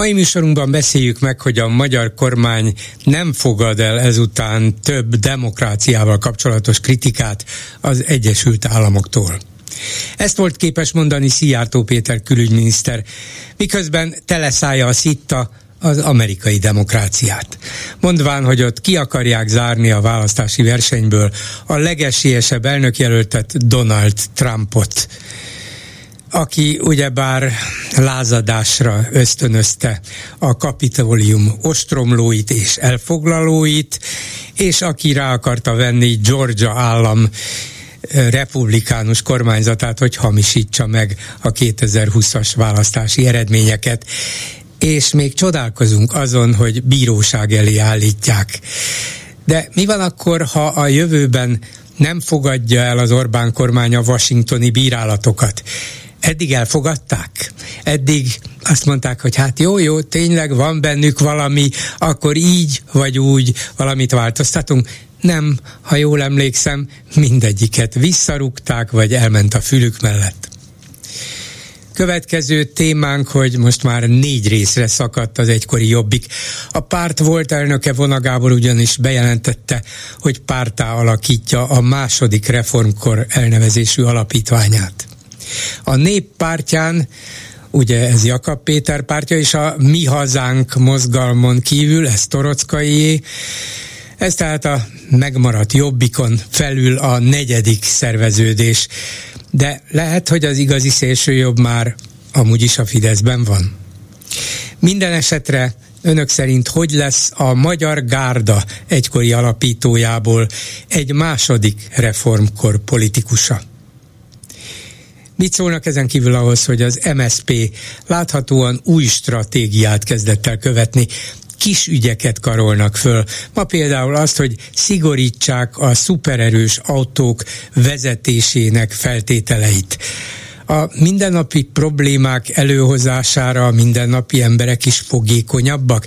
Mai műsorunkban beszéljük meg, hogy a magyar kormány nem fogad el ezután több demokráciával kapcsolatos kritikát az Egyesült Államoktól. Ezt volt képes mondani Szijjártó Péter külügyminiszter, miközben teleszája a szitta az amerikai demokráciát. Mondván, hogy ott ki akarják zárni a választási versenyből a legesélyesebb elnökjelöltet Donald Trumpot aki ugyebár lázadásra ösztönözte a kapitólium ostromlóit és elfoglalóit, és aki rá akarta venni Georgia állam republikánus kormányzatát, hogy hamisítsa meg a 2020-as választási eredményeket és még csodálkozunk azon, hogy bíróság elé állítják. De mi van akkor, ha a jövőben nem fogadja el az Orbán kormány a washingtoni bírálatokat? Eddig elfogadták? Eddig azt mondták, hogy hát jó, jó, tényleg van bennük valami, akkor így vagy úgy valamit változtatunk. Nem, ha jól emlékszem, mindegyiket visszarúgták, vagy elment a fülük mellett. Következő témánk, hogy most már négy részre szakadt az egykori jobbik. A párt volt elnöke Vona ugyanis bejelentette, hogy pártá alakítja a második reformkor elnevezésű alapítványát. A néppártyán ugye ez Jakab Péter pártja, és a Mi Hazánk mozgalmon kívül, ez Torockaié, ez tehát a megmaradt jobbikon felül a negyedik szerveződés. De lehet, hogy az igazi szélsőjobb már amúgy is a Fideszben van. Minden esetre önök szerint hogy lesz a Magyar Gárda egykori alapítójából egy második reformkor politikusa? Mit szólnak ezen kívül ahhoz, hogy az MSP láthatóan új stratégiát kezdett el követni, kis ügyeket karolnak föl. Ma például azt, hogy szigorítsák a szupererős autók vezetésének feltételeit a mindennapi problémák előhozására a mindennapi emberek is fogékonyabbak.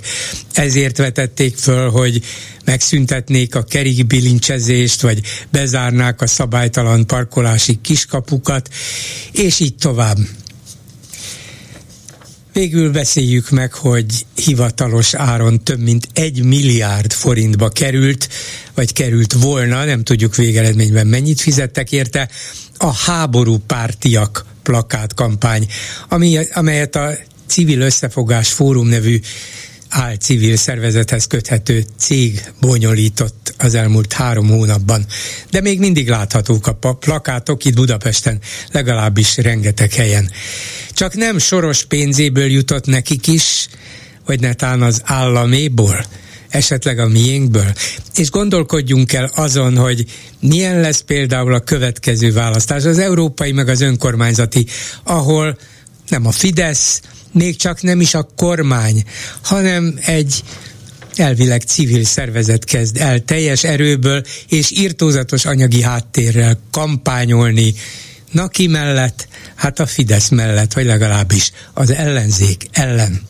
Ezért vetették föl, hogy megszüntetnék a kerékbilincsezést, vagy bezárnák a szabálytalan parkolási kiskapukat, és így tovább. Végül beszéljük meg, hogy hivatalos áron több mint egy milliárd forintba került, vagy került volna, nem tudjuk végeredményben mennyit fizettek érte, a háború pártiak plakátkampány, ami, amelyet a Civil Összefogás Fórum nevű álcivil szervezethez köthető cég bonyolított az elmúlt három hónapban. De még mindig láthatók a plakátok itt Budapesten, legalábbis rengeteg helyen. Csak nem soros pénzéből jutott nekik is, vagy netán az államéból, esetleg a miénkből. És gondolkodjunk el azon, hogy milyen lesz például a következő választás, az európai meg az önkormányzati, ahol nem a Fidesz, még csak nem is a kormány, hanem egy elvileg civil szervezet kezd el teljes erőből és írtózatos anyagi háttérrel kampányolni, na ki mellett? Hát a Fidesz mellett, vagy legalábbis az ellenzék ellen.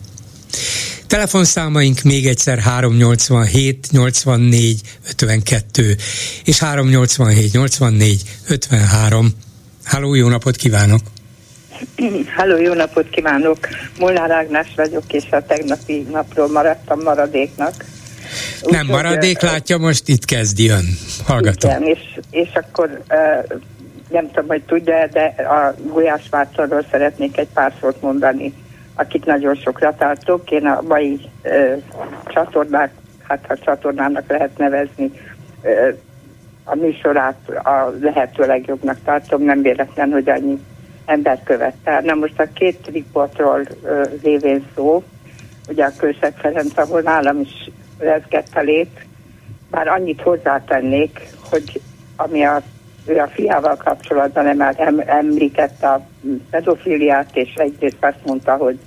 Telefonszámaink még egyszer 387 84 52 és 387 84 53. Háló, jó napot kívánok! Halló, jó napot kívánok! Molnár Ágnás vagyok, és a tegnapi napról maradtam maradéknak. Úgy, Nem maradék, hogy, látja, most itt kezdi ön. Hallgatom. Igen, és, és akkor nem tudom, hogy tudja, de a Gulyás Mártonról szeretnék egy pár szót mondani, akit nagyon sokra tartok. Én a mai uh, csatornák, hát ha csatornának lehet nevezni, uh, a műsorát a lehető legjobbnak tartom, nem véletlen, hogy annyi ember követte. Na most a két riportról uh, lévén szó, ugye a Kőszeg Ferenc, ahol nálam is rezgett a lép, bár annyit hozzátennék, hogy ami a, ő a fiával kapcsolatban emel, em, említette a pedofiliát, és egyrészt azt mondta, hogy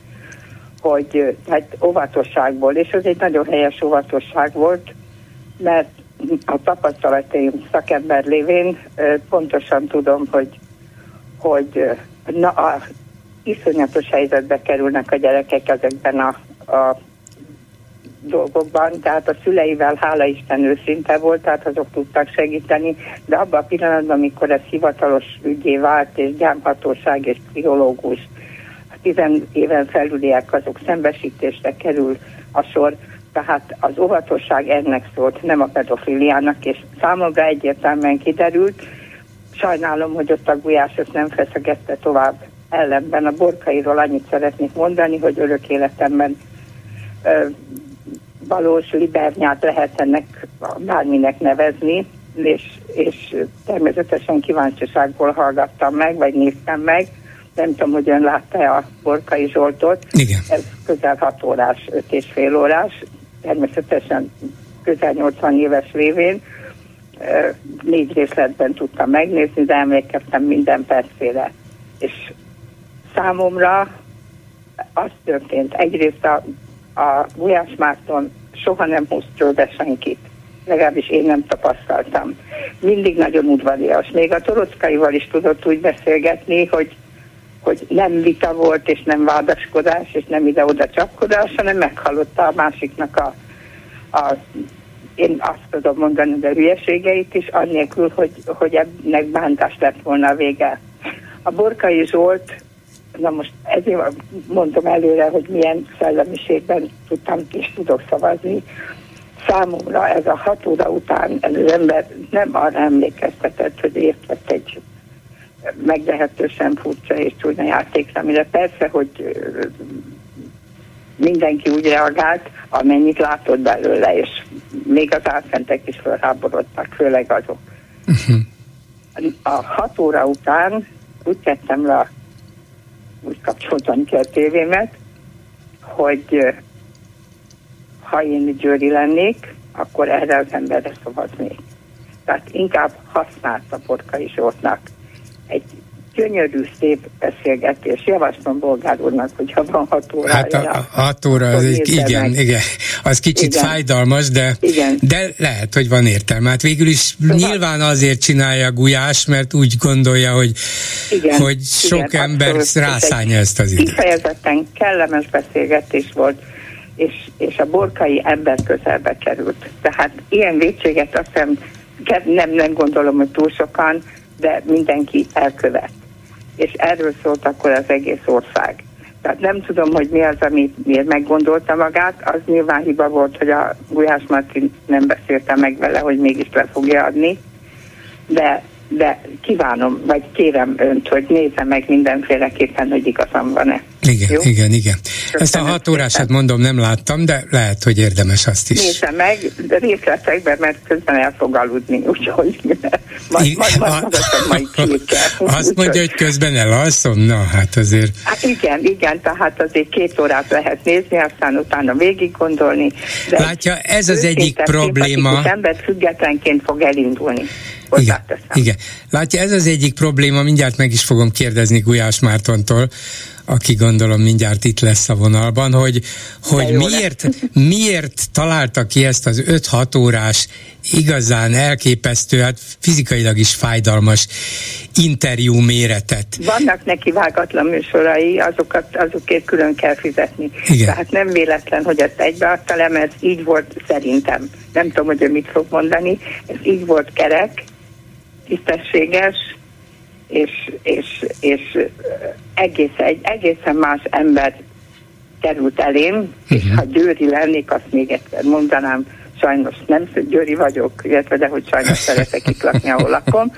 hogy hát óvatosságból, és ez egy nagyon helyes óvatosság volt, mert a tapasztalataim szakember lévén pontosan tudom, hogy, hogy na, a iszonyatos helyzetbe kerülnek a gyerekek ezekben a, a dolgokban, tehát a szüleivel hála Isten őszinte volt, tehát azok tudtak segíteni, de abban a pillanatban, amikor ez hivatalos ügyé vált, és gyámhatóság és pszichológus, a tizen éven felüliek azok szembesítésre kerül a sor, tehát az óvatosság ennek szólt, nem a pedofiliának, és számomra egyértelműen kiderült, sajnálom, hogy ott a gulyás ezt nem feszegette tovább ellenben. A borkairól annyit szeretnék mondani, hogy örök életemben valós libernyát lehet ennek bárminek nevezni, és, és természetesen kíváncsiságból hallgattam meg, vagy néztem meg. Nem tudom, hogy ön látta a Borkai Zsoltot. Igen. Ez közel 6 órás, 5 és fél órás, természetesen közel 80 éves lévén. Négy részletben tudtam megnézni, de emlékeztem minden percére. És számomra az történt. Egyrészt a, a Gulyás Márton soha nem húzt be senkit. Legalábbis én nem tapasztaltam. Mindig nagyon udvarias. Még a Torockaival is tudott úgy beszélgetni, hogy, hogy nem vita volt, és nem vádaskodás, és nem ide-oda csapkodás, hanem meghallotta a másiknak a, a én azt tudom mondani, de hülyeségeit is, annélkül, hogy, hogy ennek bántás lett volna a vége. A Borkai Zsolt Na most ezért mondom előre, hogy milyen szellemiségben tudtam és tudok szavazni. Számomra ez a hat óra után ez az ember nem arra emlékeztetett, hogy részt vett egy meglehetősen furcsa és csúnya játékra, amire persze, hogy mindenki úgy reagált, amennyit látott belőle, és még az átfentek is felháborodtak, főleg azok. Uh-huh. A hat óra után úgy tettem le a úgy kapcsoltam ki a tévémet, hogy ha én Győri lennék, akkor erre az emberre szavaznék. Tehát inkább használta Porkai Zsoltnak egy gyönyörű, szép beszélgetés. Javaslom Bolgár úrnak, hogyha van hat órája. Hát a, a hat óra, az egy, igen, meg. igen, az kicsit igen. fájdalmas, de, igen. de lehet, hogy van értelme. Hát végül is szóval, nyilván azért csinálja Gulyás, mert úgy gondolja, hogy, igen, hogy sok igen, ember rászánja ezt az időt. Kifejezetten kellemes beszélgetés volt, és, és a borkai ember közelbe került. Tehát ilyen vétséget azt hiszem, nem, nem gondolom, hogy túl sokan, de mindenki elkövet és erről szólt akkor az egész ország. Tehát nem tudom, hogy mi az, ami miért meggondolta magát, az nyilván hiba volt, hogy a Gulyás Martin nem beszélte meg vele, hogy mégis le fogja adni, de de kívánom, vagy kérem önt, hogy nézze meg mindenféleképpen, hogy igazam van-e. Igen, Jó? igen, igen. Köszönöm Ezt a hat órását mondom, nem láttam, de lehet, hogy érdemes azt is. Nézze meg, de részletekben, mert közben el fog aludni, úgyhogy majd, majd, majd, majd, majd Azt mondja, hogy közben elalszom? Na, hát azért... Hát igen, igen, tehát azért két órát lehet nézni, aztán utána végig gondolni. Látja, ez az egyik probléma. Az ember függetlenként fog elindulni. Igen, igen. Látja, ez az egyik probléma, mindjárt meg is fogom kérdezni Gulyás Mártontól, aki gondolom mindjárt itt lesz a vonalban, hogy, hogy miért, miért találta ki ezt az 5-6 órás, igazán elképesztő, hát fizikailag is fájdalmas interjú méretet. Vannak neki vágatlan műsorai, azokat, azokért külön kell fizetni. Igen. Tehát nem véletlen, hogy ezt egybeadta mert így volt szerintem. Nem tudom, hogy ő mit fog mondani. Ez így volt kerek, tisztességes, és, és, és egész, egy egészen más ember került elém, uh-huh. és ha Győri lennék, azt még egyszer mondanám, sajnos nem Győri vagyok, illetve de hogy sajnos szeretek itt lakni, ahol lakom,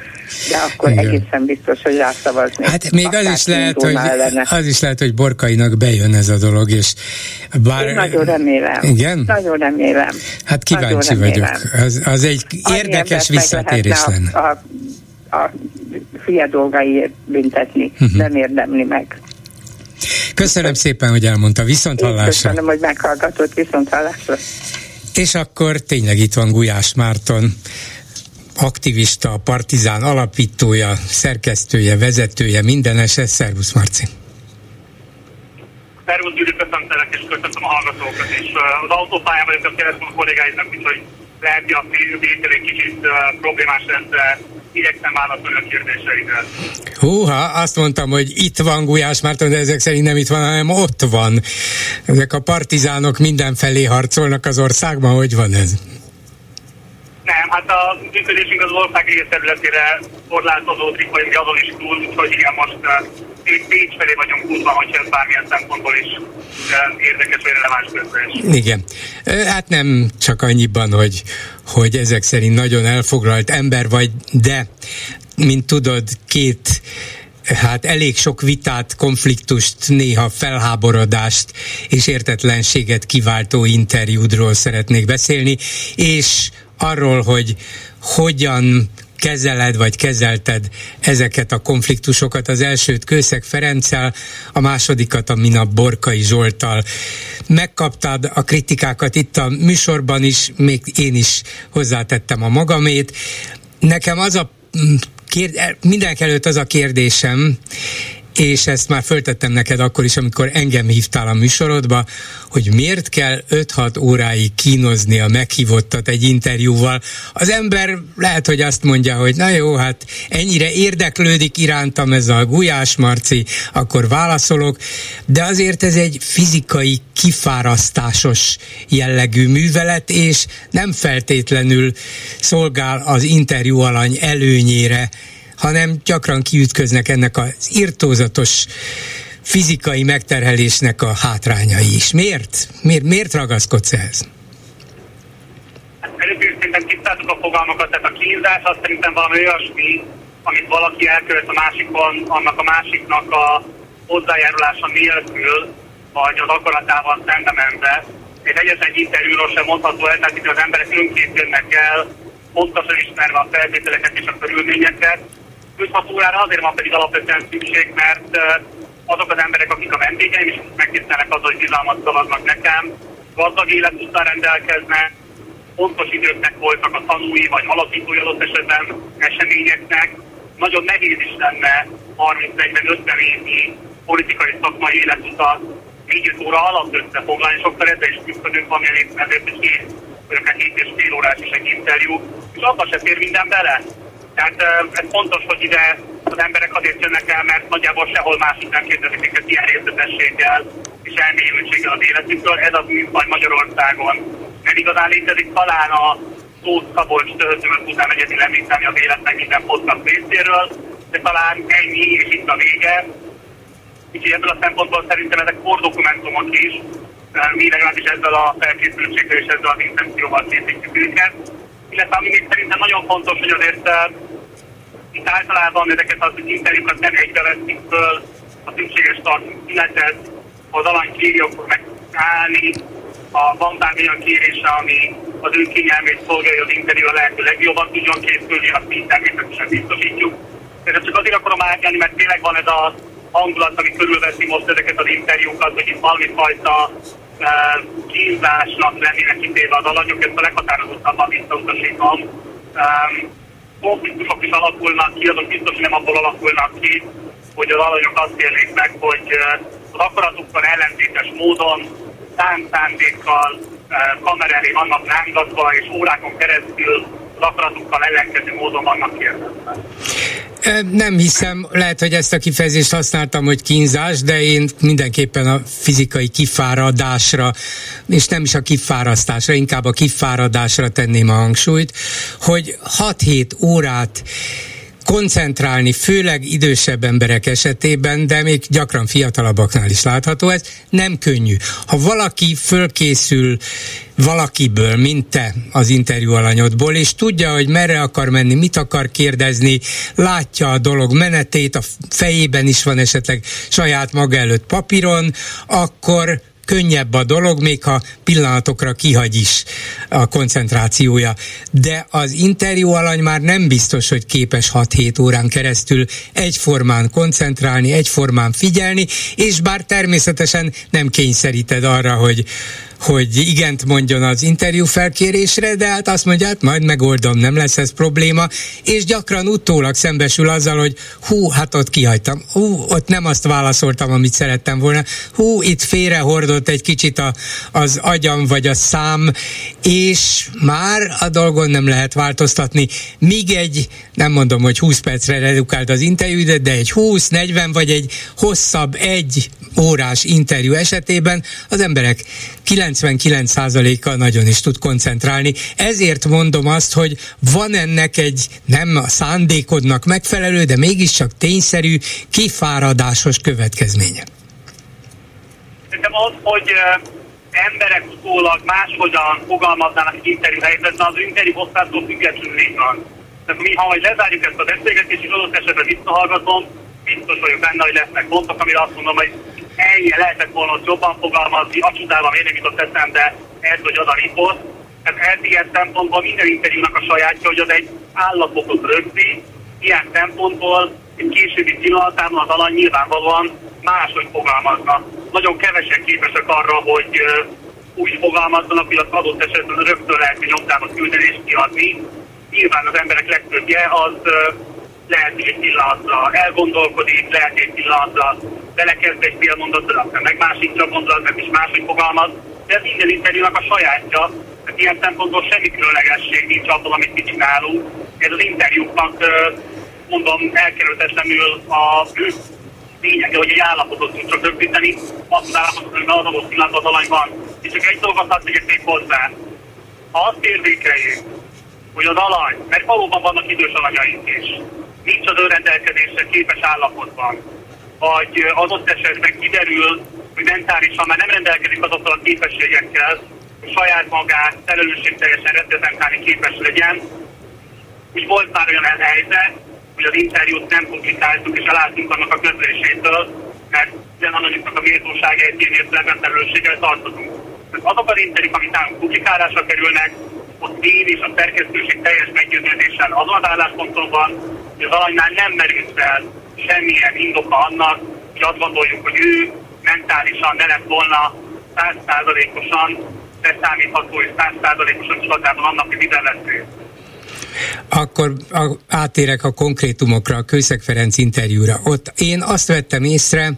de akkor Igen. egészen biztos, hogy rászavazni. Hát még az is, lehet, hogy, az is lehet, hogy Borkainak bejön ez a dolog, és bár... Én nagyon remélem. Igen? Nagyon remélem. Hát kíváncsi vagyok. Az, az egy érdekes visszatérés lenne. A, a, a fia dolgaiért büntetni, uh-huh. nem érdemli meg. Köszönöm szépen, hogy elmondta. Viszont hallásra. Köszönöm, hogy meghallgatott. Viszont hallásra. És akkor tényleg itt van Gulyás Márton, aktivista, partizán alapítója, szerkesztője, vezetője, mindenes. Szervusz Marci! Szervusz Gyuri, köszöntelek és köszöntöm a hallgatókat, és az autópályán vagyok, azt kérdeztem a kollégáimnak, hogy lehet, hogy a egy kicsit problémás lesz, igyekszem válaszolni a kérdéseidre. Húha, azt mondtam, hogy itt van Gulyás Márton, de ezek szerint nem itt van, hanem ott van. Ezek a partizánok mindenfelé harcolnak az országban, hogy van ez? Nem, hát a működésünk az ország egész területére korlátozódik, vagy azon is túl, úgyhogy igen, most Pécs felé vagyunk útban, hogyha ez bármilyen szempontból is uh, érdekes vagy releváns közben Igen. Hát nem csak annyiban, hogy, hogy ezek szerint nagyon elfoglalt ember vagy, de mint tudod, két hát elég sok vitát, konfliktust, néha felháborodást és értetlenséget kiváltó interjúdról szeretnék beszélni, és arról, hogy hogyan kezeled vagy kezelted ezeket a konfliktusokat. Az elsőt Kőszeg Ferenccel, a másodikat a Minap Borkai Zsoltal. Megkaptad a kritikákat itt a műsorban is, még én is hozzátettem a magamét. Nekem az a kérd, mindenek előtt az a kérdésem, és ezt már föltettem neked akkor is, amikor engem hívtál a műsorodba, hogy miért kell 5-6 óráig kínozni a meghívottat egy interjúval. Az ember lehet, hogy azt mondja, hogy na jó, hát ennyire érdeklődik irántam ez a Gulyás Marci, akkor válaszolok, de azért ez egy fizikai kifárasztásos jellegű művelet, és nem feltétlenül szolgál az interjú alany előnyére, hanem gyakran kiütköznek ennek az irtózatos fizikai megterhelésnek a hátrányai is. Miért? Miért, miért ragaszkodsz ehhez? Először szerintem tisztáztuk a fogalmakat, tehát a kínzás az szerintem valami olyasmi, amit valaki elkövet a másikon, annak a másiknak a hozzájárulása nélkül, vagy az akaratával szembe menve. Egy egyetlen interjúról sem mondható el, tehát itt az emberek önként jönnek el, pontosan ismerve a feltételeket és a körülményeket, 5-6 órára azért van pedig alapvetően szükség, mert azok az emberek, akik a vendégeim, és megtisztelnek az, hogy bizalmat szavaznak nekem, gazdag után rendelkeznek, pontos időknek voltak a tanúi, vagy alapítói adott esetben eseményeknek. Nagyon nehéz is lenne 30-40-50 évi politikai szakmai életutat 4 óra alatt összefoglalni, sokszor ezzel is működünk, van ezért, hogy két, 7 és fél órás is egy interjú, és abban se fér minden bele. Tehát ez fontos, hogy ide az emberek azért jönnek el, mert nagyjából sehol másik nem kérdezik őket ilyen részletességgel és elmélyültséggel az életükről. Ez az műfaj Magyarországon nem igazán létezik. Talán a Tóth Szabolcs töltőt után egyedül említeni az életnek minden podcast részéről, de talán ennyi, és itt a vége. Úgyhogy ebből a szempontból szerintem ezek kordokumentumok is, mi legalábbis ezzel a felkészültséggel és ezzel az intencióval készítjük őket illetve ami még szerintem nagyon fontos, hogy azért uh, itt általában ezeket az interjúkat nem egybe veszik föl, a szükséges tartunk születet, az alany kéri, akkor megállni, ha van bármi olyan kérése, ami az ő kényelmét szolgálja az interjú a lehető legjobban tudjon készülni, azt mi természetesen biztosítjuk. Ez csak azért akarom átjönni, mert tényleg van ez a hangulat, ami körülveszi most ezeket az interjúkat, hogy itt valami fajta kínzásnak lennének kitéve az alanyok, ezt a leghatározottabban visszautasítom. Konfliktusok is alakulnak ki, azok biztos nem abból alakulnak ki, hogy az alanyok azt élik meg, hogy az akaratukkal ellentétes módon, szándékkal, kamera elé vannak rángatva, és órákon keresztül az akaratukkal ellenkező módon vannak kérdezve. Nem hiszem, lehet, hogy ezt a kifejezést használtam, hogy kínzás, de én mindenképpen a fizikai kifáradásra, és nem is a kifárasztásra, inkább a kifáradásra tenném a hangsúlyt, hogy 6-7 órát koncentrálni, főleg idősebb emberek esetében, de még gyakran fiatalabbaknál is látható ez, nem könnyű. Ha valaki fölkészül valakiből, mint te az interjú alanyodból, és tudja, hogy merre akar menni, mit akar kérdezni, látja a dolog menetét, a fejében is van esetleg saját maga előtt papíron, akkor könnyebb a dolog, még ha pillanatokra kihagy is a koncentrációja. De az interjú alany már nem biztos, hogy képes 6-7 órán keresztül egyformán koncentrálni, egyformán figyelni, és bár természetesen nem kényszeríted arra, hogy hogy igent mondjon az interjú felkérésre, de hát azt mondja, hát majd megoldom, nem lesz ez probléma, és gyakran utólag szembesül azzal, hogy hú, hát ott kihagytam, hú, ott nem azt válaszoltam, amit szerettem volna, hú, itt félrehordott egy kicsit a, az agyam vagy a szám, és már a dolgon nem lehet változtatni, míg egy, nem mondom, hogy 20 percre redukált az interjú, de egy 20-40 vagy egy hosszabb egy órás interjú esetében az emberek 99%-a nagyon is tud koncentrálni. Ezért mondom azt, hogy van ennek egy nem a szándékodnak megfelelő, de mégiscsak tényszerű, kifáradásos következménye. Szerintem az, hogy emberek utólag máshogyan fogalmaznának egy interjú helyzetben, az interjú osztástól függetlenül így van. Tehát mi, ha majd lezárjuk ezt a beszélgetést, és adott esetben visszahallgatom, biztos vagyok benne, hogy lesznek pontok, amire azt mondom, hogy ennyi lehetett volna jobban fogalmazni, a csodában miért nem jutott eszembe ez vagy az a riport. Tehát ez ilyen szempontból minden interjúnak a sajátja, hogy az egy állapotot rögzi, ilyen szempontból egy későbbi pillanatában az alany nyilvánvalóan máshogy fogalmazna. Nagyon kevesen képesek arra, hogy úgy fogalmazzanak, hogy az adott esetben rögtön lehet egy nyomtába küldeni és kiadni. Nyilván az emberek legtöbbje az lehet, egy pillanatra elgondolkodik, lehet egy pillanatra belekezd egy fél mondatot, aztán meg másik a mondat, is máshogy fogalmaz, de ez minden interjúnak a sajátja, tehát ilyen szempontból semmi különlegesség nincs abból, amit mi csinálunk. Ez az interjúknak, mondom, elkerülhetetlenül a lényege, hogy egy állapotot tudunk csak rögzíteni, azt az állapotot, hogy az adott pillanatban alany van. És csak egy dolgot hadd tegyek hozzá. Ha azt érzékeljük, hogy az alany, mert valóban vannak idős alanyaink is, nincs az önrendelkezésre képes állapotban, vagy adott esetben kiderül, hogy mentálisan már nem rendelkezik azokkal a képességekkel, hogy saját magát felelősségteljesen reprezentálni képes legyen. Úgy volt már olyan helyzet, hogy az interjút nem publikáltuk és elálltunk annak a közlésétől, mert ilyen anonyiknak a méltóságait én értelemben felelősséggel tartozunk. Azok az interjúk, amit nálunk publikálásra kerülnek, ott én és a szerkesztőség teljes meggyőződésen azon az állásponton van, hogy az alanynál nem merült fel semmilyen indoka annak, hogy azt gondoljuk, hogy ő mentálisan ne lett volna százszázalékosan beszámítható és százszázalékosan tudatában annak, hogy minden lesz ő. Akkor átérek a konkrétumokra, a Kőszeg Ferenc interjúra. Ott én azt vettem észre,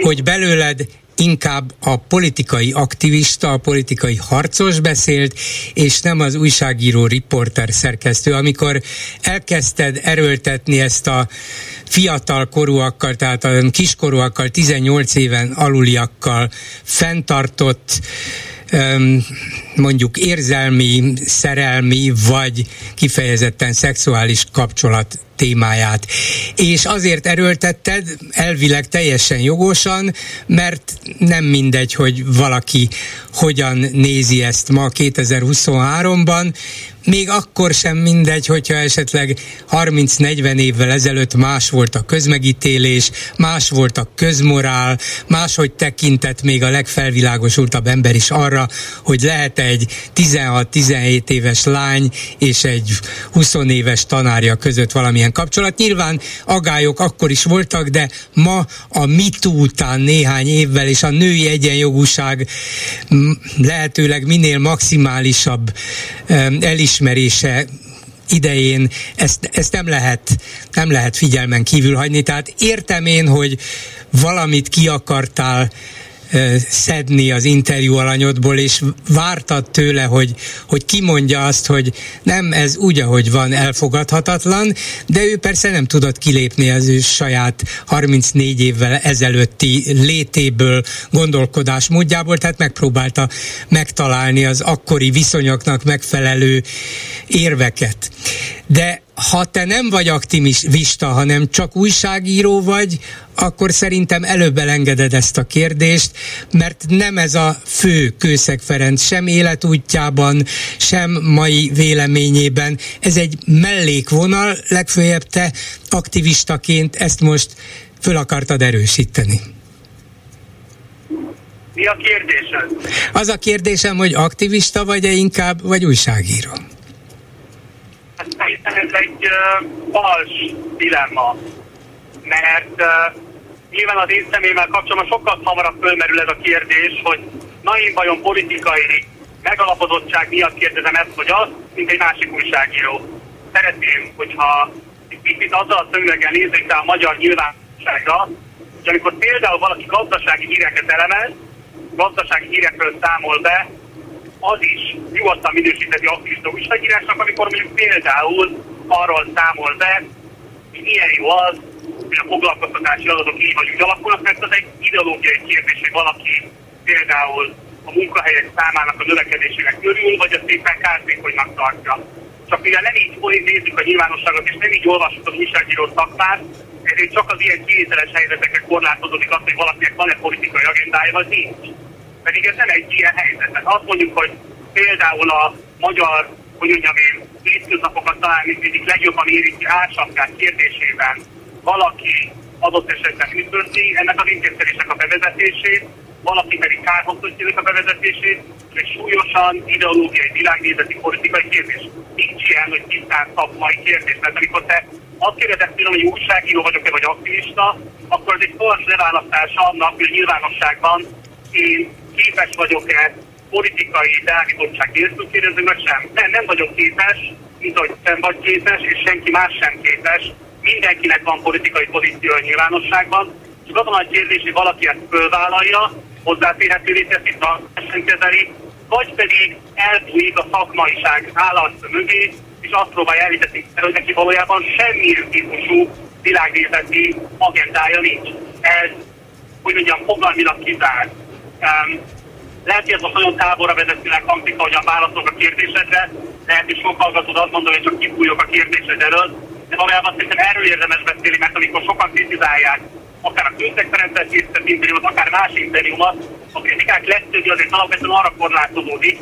hogy belőled inkább a politikai aktivista, a politikai harcos beszélt, és nem az újságíró, riporter szerkesztő. Amikor elkezdted erőltetni ezt a fiatal korúakkal, tehát a kiskorúakkal, 18 éven aluliakkal fenntartott mondjuk érzelmi, szerelmi vagy kifejezetten szexuális kapcsolat témáját. És azért erőltetted, elvileg teljesen jogosan, mert nem mindegy, hogy valaki hogyan nézi ezt ma 2023-ban, még akkor sem mindegy, hogyha esetleg 30-40 évvel ezelőtt más volt a közmegítélés, más volt a közmorál, máshogy tekintett még a legfelvilágosultabb ember is arra, hogy lehet egy 16-17 éves lány és egy 20 éves tanárja között valamilyen kapcsolat. Nyilván agályok akkor is voltak, de ma a MeToo után néhány évvel és a női egyenjogúság lehetőleg minél maximálisabb elismerése idején ezt, ezt nem lehet, nem lehet figyelmen kívül hagyni. Tehát értem én, hogy valamit ki akartál szedni az interjú alanyodból, és vártad tőle, hogy, hogy kimondja azt, hogy nem, ez úgy, ahogy van, elfogadhatatlan, de ő persze nem tudott kilépni az ő saját 34 évvel ezelőtti létéből, gondolkodás módjából, tehát megpróbálta megtalálni az akkori viszonyoknak megfelelő érveket. De ha te nem vagy aktivista, hanem csak újságíró vagy, akkor szerintem előbb elengeded ezt a kérdést, mert nem ez a fő Kőszeg Ferenc sem életútjában, sem mai véleményében. Ez egy mellékvonal, legfőjebb te aktivistaként ezt most föl akartad erősíteni. Mi a kérdésed? Az a kérdésem, hogy aktivista vagy-e inkább, vagy újságíró? Egy fals dilemma, mert nyilván az én személyemmel kapcsolatban sokkal hamarabb fölmerül ez a kérdés, hogy na én vajon politikai megalapozottság miatt kérdezem ezt vagy azt, mint egy másik újságíró. Szeretném, hogyha egy picit azzal a szöveggel nézzék rá a magyar nyilvánosságra, hogy amikor például valaki gazdasági híreket elemez, gazdasági hírekről számol be, az is nyugodtan minősíteti aktivista újságírásnak, amikor mondjuk például arról számol be, hogy milyen jó az, hogy a foglalkoztatási adatok így vagy úgy alakulnak, mert az egy ideológiai kérdés, hogy valaki például a munkahelyek számának a növekedésének örül, vagy a szépen kártékonynak tartja. Csak mivel nem így nézzük a nyilvánosságot, és nem így olvasjuk az újságíró szakmát, ezért csak az ilyen kivételes helyzetekre korlátozódik az, hogy valakinek van-e politikai agendája, vagy nincs. Pedig ez nem egy ilyen helyzet. Tehát azt mondjuk, hogy például a magyar, hogy mondjam én, hétköznapokat talán mindig legjobban érinti ársapkák kérdésében valaki adott esetben üdvözli ennek az intézkedésnek a bevezetését, valaki pedig kárhoztatja a bevezetését, és egy súlyosan ideológiai világnézeti politikai kérdés. Nincs ilyen, hogy tisztán szakmai kérdés, mert amikor te azt kérdezed tőlem, hogy újságíró vagyok-e vagy aktivista, akkor ez egy fals leválasztása annak, hogy nyilvánosságban én képes vagyok-e politikai beállítottság nélkül kérdezni, vagy sem. Nem, nem vagyok képes, mint ahogy sem vagy képes, és senki más sem képes. Mindenkinek van politikai pozíció a nyilvánosságban, csak azon a kérdés, hogy valaki ezt fölvállalja, hozzáférhetővé teszi, tartásen kezeli, vagy pedig elbújik a szakmaiság állat mögé, és azt próbálja elhitetni, hogy neki valójában semmilyen típusú világnézeti agendája nincs. Ez, hogy mondjam, fogalmilag kizárt. Lehet, hogy ez most nagyon távolra vezetőnek hangzik, a válaszolok a kérdésedre, lehet, hogy sok hallgatód azt mondom, hogy csak kibújok a kérdésed előtt, de valójában szerintem erről érdemes beszélni, mert amikor sokan kritizálják akár a Kőszeg Ferenccel készített interjúmat, akár más interjúmat, a kritikák legtöbbje azért alapvetően arra korlátozódik,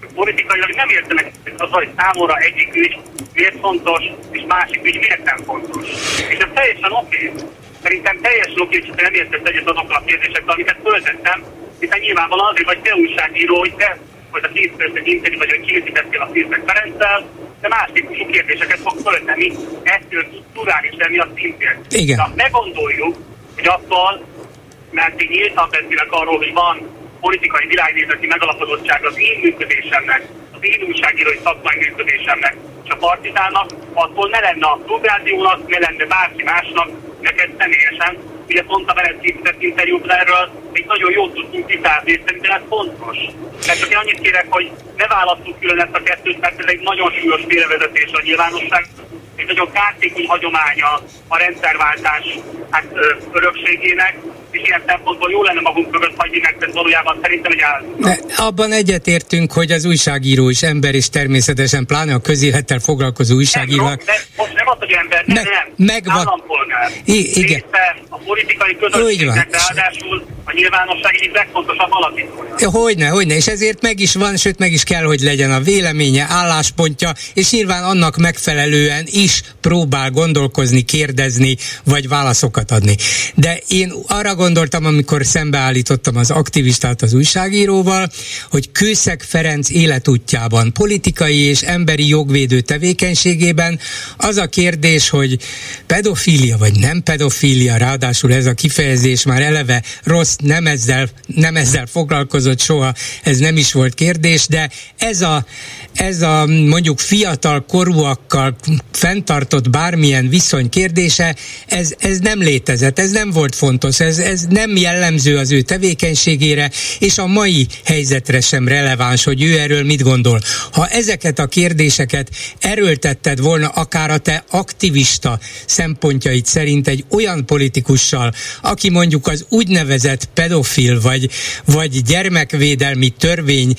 hogy politikailag nem értenek az, hogy számomra egyik ügy miért fontos, és másik ügy miért nem fontos. És ez teljesen oké. Okay. Szerintem teljesen oké, hogy nem értett egyet azokkal a kérdésekkel, amiket föltettem, hiszen nyilvánvalóan azért vagy te újságíró, hogy te vagy a percet interjú, vagy hogy készítettél a Kőszeg Ferenccel, de más típusú kérdéseket fog föltenni, ettől tud lenni a szintén. Igen. De ne gondoljuk, hogy attól, mert így nyíltan beszélek arról, hogy van politikai világnézeti megalapozottság az én működésemnek, az én újságírói szakmai működésemnek, és a partizánnak, attól ne lenne a klubrádiónak, ne lenne bárki másnak, neked személyesen. Ugye pont a veled készített interjút erről még nagyon jól tudtunk tisztázni, és szerintem ez fontos. Mert csak én annyit kérek, hogy ne választjuk külön ezt a kettőt, mert ez egy nagyon súlyos félrevezetés a nyilvánosság egy nagyon kártékony hagyománya a rendszerváltás hát, örökségének, ilyen szempontból jó lenne magunk mögött hagyni, mert ez valójában szerintem egy áldozat. Abban egyetértünk, hogy az újságíró is ember, és természetesen pláne a közélettel foglalkozó újságíró. Nem, nem, most nem az, hogy ember, nem, nem, megvan. állampolgár. I- igen. Részben a politikai közösségnek ráadásul a nyilvánosság egyik legfontosabb alapítója. Hogyne, hogyne, és ezért meg is van, sőt meg is kell, hogy legyen a véleménye, álláspontja, és nyilván annak megfelelően is próbál gondolkozni, kérdezni, vagy válaszokat adni. De én arra gondoltam, amikor szembeállítottam az aktivistát az újságíróval, hogy Kőszeg Ferenc életútjában, politikai és emberi jogvédő tevékenységében az a kérdés, hogy pedofília vagy nem pedofília, ráadásul ez a kifejezés már eleve rossz nem ezzel, nem ezzel foglalkozott soha, ez nem is volt kérdés, de ez a, ez a mondjuk fiatal korúakkal fenntartott bármilyen viszony kérdése, ez, ez nem létezett, ez nem volt fontos, ez, ez nem jellemző az ő tevékenységére, és a mai helyzetre sem releváns, hogy ő erről mit gondol. Ha ezeket a kérdéseket erőltetted volna akár a te aktivista szempontjait szerint egy olyan politikussal, aki mondjuk az úgynevezett pedofil vagy, vagy gyermekvédelmi törvény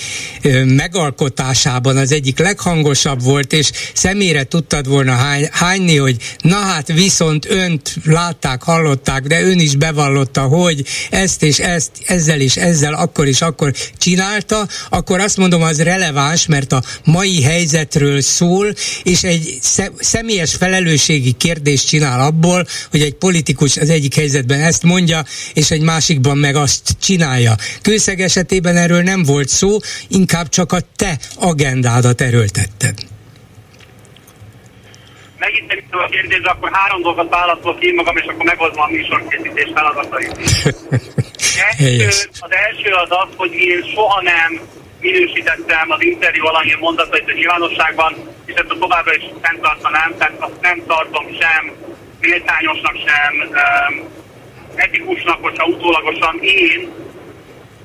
megalkotásában az egyik leghangosabb volt, és személyre tudtad volna hány, hányni, hogy na hát viszont önt látták, hallották, de ön is bevallotta, hogy ezt és ezt, ezzel és ezzel akkor is akkor csinálta, akkor azt mondom, az releváns, mert a mai helyzetről szól, és egy személyes felelősségi kérdést csinál abból, hogy egy politikus az egyik helyzetben ezt mondja, és egy másikban meg azt csinálja. Kőszeg esetében erről nem volt szó, inkább csak a te agendádat erőltetted. Megint egy a kérdés, akkor három dolgot válaszolok én magam, és akkor megoldom a műsorkészítés feladatait. az első az az, hogy én soha nem minősítettem az interjú valamilyen mondatait a nyilvánosságban, és ezt a továbbra is fenntartanám, tehát azt nem tartom sem méltányosnak, sem um, etikusnak, hogyha utólagosan én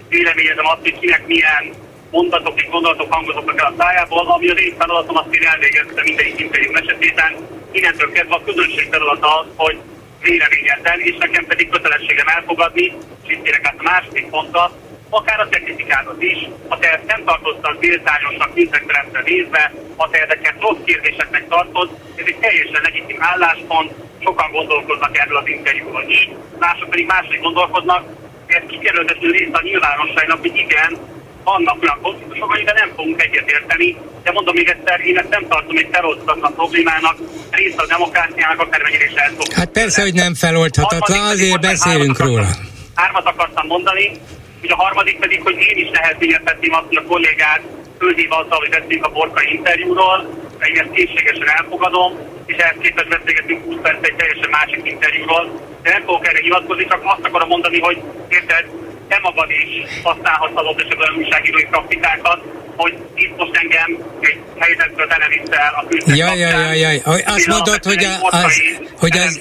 véleményezem azt, hogy kinek milyen mondatok és gondolatok hangozottak el a szájából, ami az én feladatom, azt én elvégeztem mindegyik interjú esetében. Innentől kezdve a közönség feladata az, hogy véleményezzen, és nekem pedig kötelességem elfogadni, és itt térek át a második pontra, akár a technikádat is, ha te ezt nem tartoztad méltányosnak mindekteremtre nézve, ha te ezeket rossz kérdéseknek tartod, ez egy teljesen legitim álláspont, sokan gondolkoznak erről az interjúról így, mások pedig máshogy gondolkoznak, ez kikerülhető része a nyilvánosságnak, hogy igen, vannak olyan konfliktusok, amiben nem fogunk egyetérteni, de mondom még egyszer, én ezt nem tartom egy feloldhatatlan problémának, része a demokráciának akármennyire is el Hát persze, hogy nem feloldhatatlan, azért beszélünk róla. Hármat akartam mondani, hogy a harmadik pedig, hogy én is nehezményezhetném azt, hogy a kollégát fölhív azzal, hogy beszéljünk a borkai interjúról, én ezt készségesen elfogadom, és ehhez képest beszélgetünk 20 perc egy teljesen másik interjúról, de nem fogok erre hivatkozni, csak azt akarom mondani, hogy érted, te magad is használhatsz adott esetben újságírói praktikákat, hogy itt most engem egy helyzetről televiszel a külső Jaj, jaj, jaj, jaj. Azt mondod, hogy, a, az, hogy az,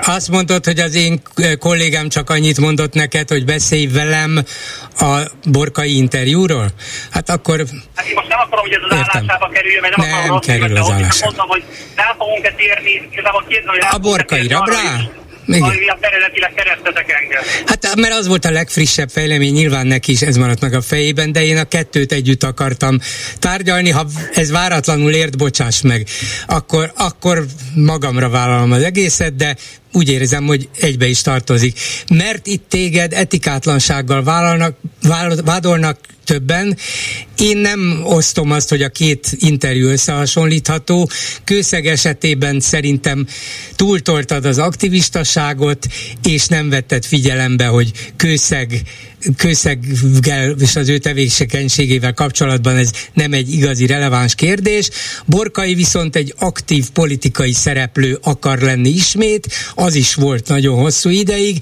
azt mondod, hogy az én kollégám csak annyit mondott neked, hogy beszélj velem a borkai interjúról? Hát akkor... Hát én most nem akarom, hogy ez az Értem. állásába kerüljön, mert nem, nem akarom kerül az állásába. Mondom, hogy rá fogunk-e térni, igazából kérdem, hogy A borkaira, rá? Igen. Eredetileg keresztetek engem. Hát mert az volt a legfrissebb fejlemény, nyilván neki is ez maradt meg a fejében, de én a kettőt együtt akartam tárgyalni, ha ez váratlanul ért, bocsáss meg, akkor, akkor magamra vállalom az egészet, de úgy érzem, hogy egybe is tartozik. Mert itt téged etikátlansággal vállalnak, vádolnak többen. Én nem osztom azt, hogy a két interjú összehasonlítható. Kőszeg esetében szerintem túltoltad az aktivistaságot, és nem vetted figyelembe, hogy Kőszeg kőszeggel és az ő tevékenységével kapcsolatban ez nem egy igazi releváns kérdés. Borkai viszont egy aktív politikai szereplő akar lenni ismét, az is volt nagyon hosszú ideig,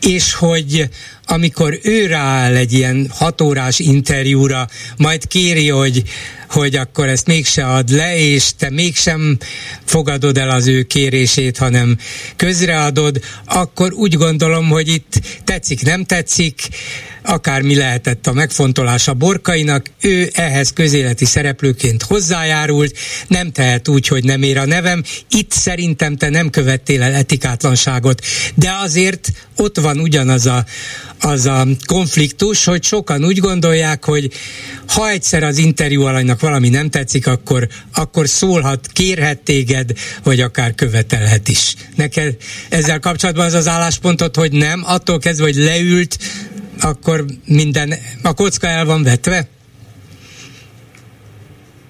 és hogy amikor ő rááll egy ilyen hatórás interjúra, majd kéri, hogy, hogy akkor ezt mégse ad le, és te mégsem fogadod el az ő kérését, hanem közreadod, akkor úgy gondolom, hogy itt tetszik, nem tetszik, akármi lehetett a megfontolása Borkainak, ő ehhez közéleti szereplőként hozzájárult, nem tehet úgy, hogy nem ér a nevem. Itt szerintem te nem követtél el etikátlanságot, de azért ott van ugyanaz a, az a konfliktus, hogy sokan úgy gondolják, hogy ha egyszer az interjú alanynak valami nem tetszik, akkor, akkor szólhat, kérhet téged, vagy akár követelhet is. Neked ezzel kapcsolatban az az álláspontot, hogy nem, attól kezdve, hogy leült, akkor minden, a kocka el van vetve?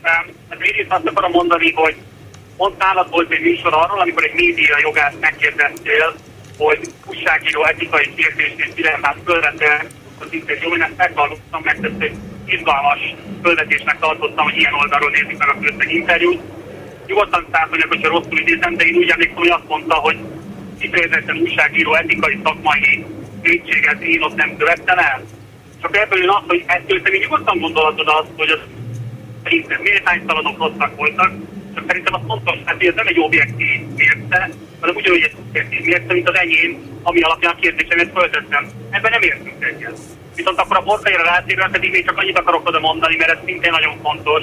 Hát én azt akarom mondani, hogy pont nálad volt egy műsor arról, amikor egy média jogász megkérdeztél, hogy újságíró etikai kérdést és dilemmát fölvette az interjú, én ezt meghallottam, mert ezt egy izgalmas fölvetésnek tartottam, hogy ilyen oldalról nézik meg a közteg interjút. Nyugodtan számolják, hogyha rosszul idézem, de én úgy emlékszem, hogy azt mondta, hogy kifejezetten újságíró etikai szakmai védséget én ott nem követtem el. Csak ebből jön az, hogy ettől te nyugodtan gondolhatod azt, hogy az szerintem méltánytalanok rosszak voltak, csak szerintem az fontos, hát ez nem egy objektív mérce, hanem ugyanúgy egy objektív mérce, mint az enyém, ami alapján a kérdésemet föltettem. Ebben nem értünk egyet. Viszont akkor a borkaira rátérve pedig még csak annyit akarok oda mondani, mert ez szintén nagyon fontos.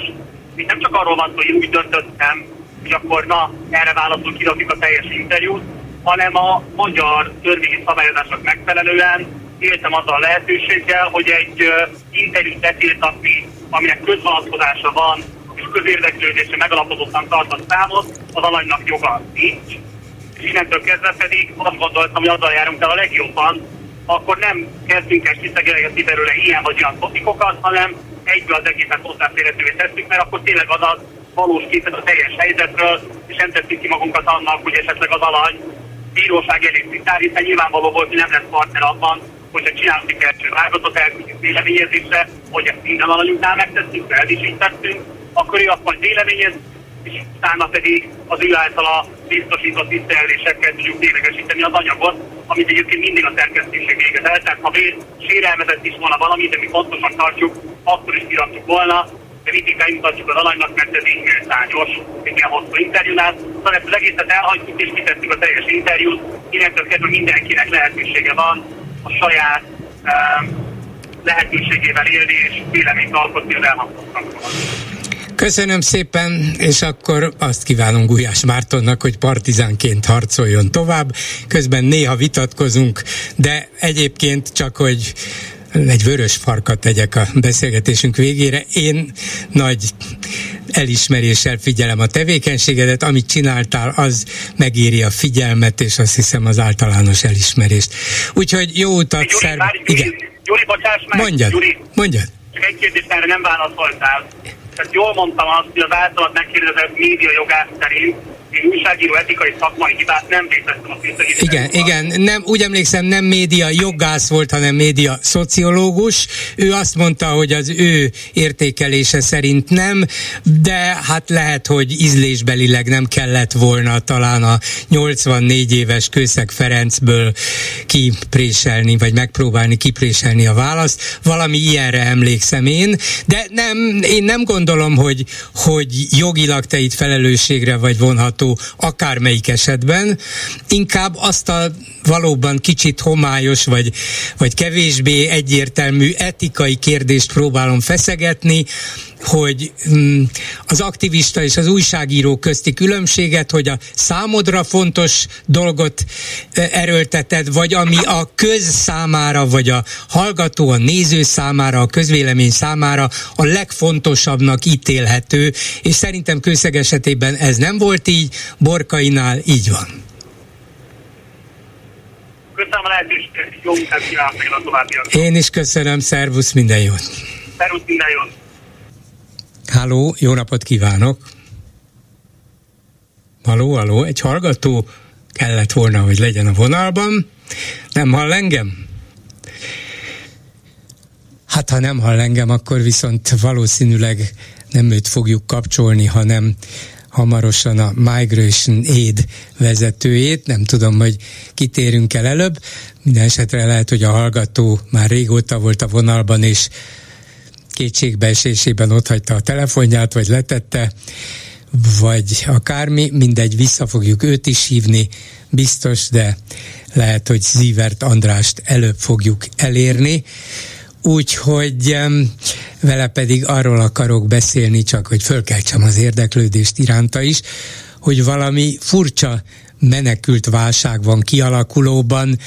Itt nem csak arról van szó, hogy úgy döntöttem, hogy akkor na, erre válaszul kirakjuk a teljes interjút, hanem a magyar törvényi szabályozások megfelelően éltem azzal a lehetőséggel, hogy egy uh, interjút betiltatni, aminek közvonatkozása van, és közérdeklődésre megalapozottan tartott számot, az alanynak joga nincs. És innentől kezdve pedig azt gondoltam, hogy azzal járunk el a legjobban, akkor nem kezdünk el kiszegelgetni belőle ilyen vagy olyan topikokat, hanem egyből az egészet hozzáférhetővé tesszük, mert akkor tényleg az a valós képet a teljes helyzetről, és nem tesszük ki magunkat annak, hogy esetleg az alany bíróság elé citál, hiszen nyilvánvaló volt, hogy nem lesz partner abban, hogyha csinálunk egy első vágatot, elküldjük véleményezésre, hogy ezt minden alanyunknál megtesszük, fel is így tettünk, akkor ő azt majd véleményez, és utána pedig az ő általa biztosított visszajelzésekkel tudjuk ténylegesíteni az anyagot, amit egyébként mindig a szerkesztéség végez el. Tehát ha sérelmezett is volna valamit, de mi fontosan tartjuk, akkor is kiraktuk volna, mindig bemutatjuk az alanynak, mert ez így méltányos, igen hosszú interjúnál. Szóval ezt az egészet elhagytuk és kitettük a teljes interjút. Innentől kezdve mindenkinek lehetősége van a saját um, lehetőségével élni és véleményt alkotni az elhangzottakról. Köszönöm szépen, és akkor azt kívánom Gulyás Mártonnak, hogy partizánként harcoljon tovább. Közben néha vitatkozunk, de egyébként csak, hogy egy vörös farkat tegyek a beszélgetésünk végére. Én nagy elismeréssel figyelem a tevékenységedet, amit csináltál, az megéri a figyelmet, és azt hiszem az általános elismerést. Úgyhogy jó utat, szer... Igen. Gyuri, bocsáss meg! Mondjad, Gyuri, mondjad. Csak egy kérdést erre nem válaszoltál. Tehát jól mondtam azt, hogy az általad megkérdezett média jogász szerint én újságíró etikai szakmai hibát nem vétettem a Igen, igen, nem, úgy emlékszem, nem média jogász volt, hanem média szociológus. Ő azt mondta, hogy az ő értékelése szerint nem, de hát lehet, hogy ízlésbelileg nem kellett volna talán a 84 éves Kőszeg Ferencből kipréselni, vagy megpróbálni kipréselni a választ. Valami ilyenre emlékszem én, de nem, én nem gondolom, hogy, hogy jogilag te itt felelősségre vagy vonható látható akármelyik esetben, inkább azt a valóban kicsit homályos, vagy, vagy kevésbé egyértelmű etikai kérdést próbálom feszegetni, hogy mm, az aktivista és az újságíró közti különbséget, hogy a számodra fontos dolgot e, erőlteted, vagy ami a köz számára, vagy a hallgató, a néző számára, a közvélemény számára a legfontosabbnak ítélhető, és szerintem kőszeg esetében ez nem volt így, Borkainál így van. Köszönöm a lehetőséget, jó munkát kívánok a továbbiakban. Én is köszönöm, szervusz, minden jót. Szervusz, minden jót. Háló, jó napot kívánok! Haló, haló, egy hallgató kellett volna, hogy legyen a vonalban. Nem hall engem? Hát ha nem hall engem, akkor viszont valószínűleg nem őt fogjuk kapcsolni, hanem hamarosan a Migration Aid vezetőjét, nem tudom, hogy kitérünk el előbb, minden esetre lehet, hogy a hallgató már régóta volt a vonalban, és kétségbeesésében otthagyta a telefonját, vagy letette, vagy akármi, mindegy, vissza fogjuk őt is hívni, biztos, de lehet, hogy Zivert Andrást előbb fogjuk elérni. Úgyhogy vele pedig arról akarok beszélni, csak hogy fölkeltsem az érdeklődést iránta is, hogy valami furcsa menekült válság van kialakulóban,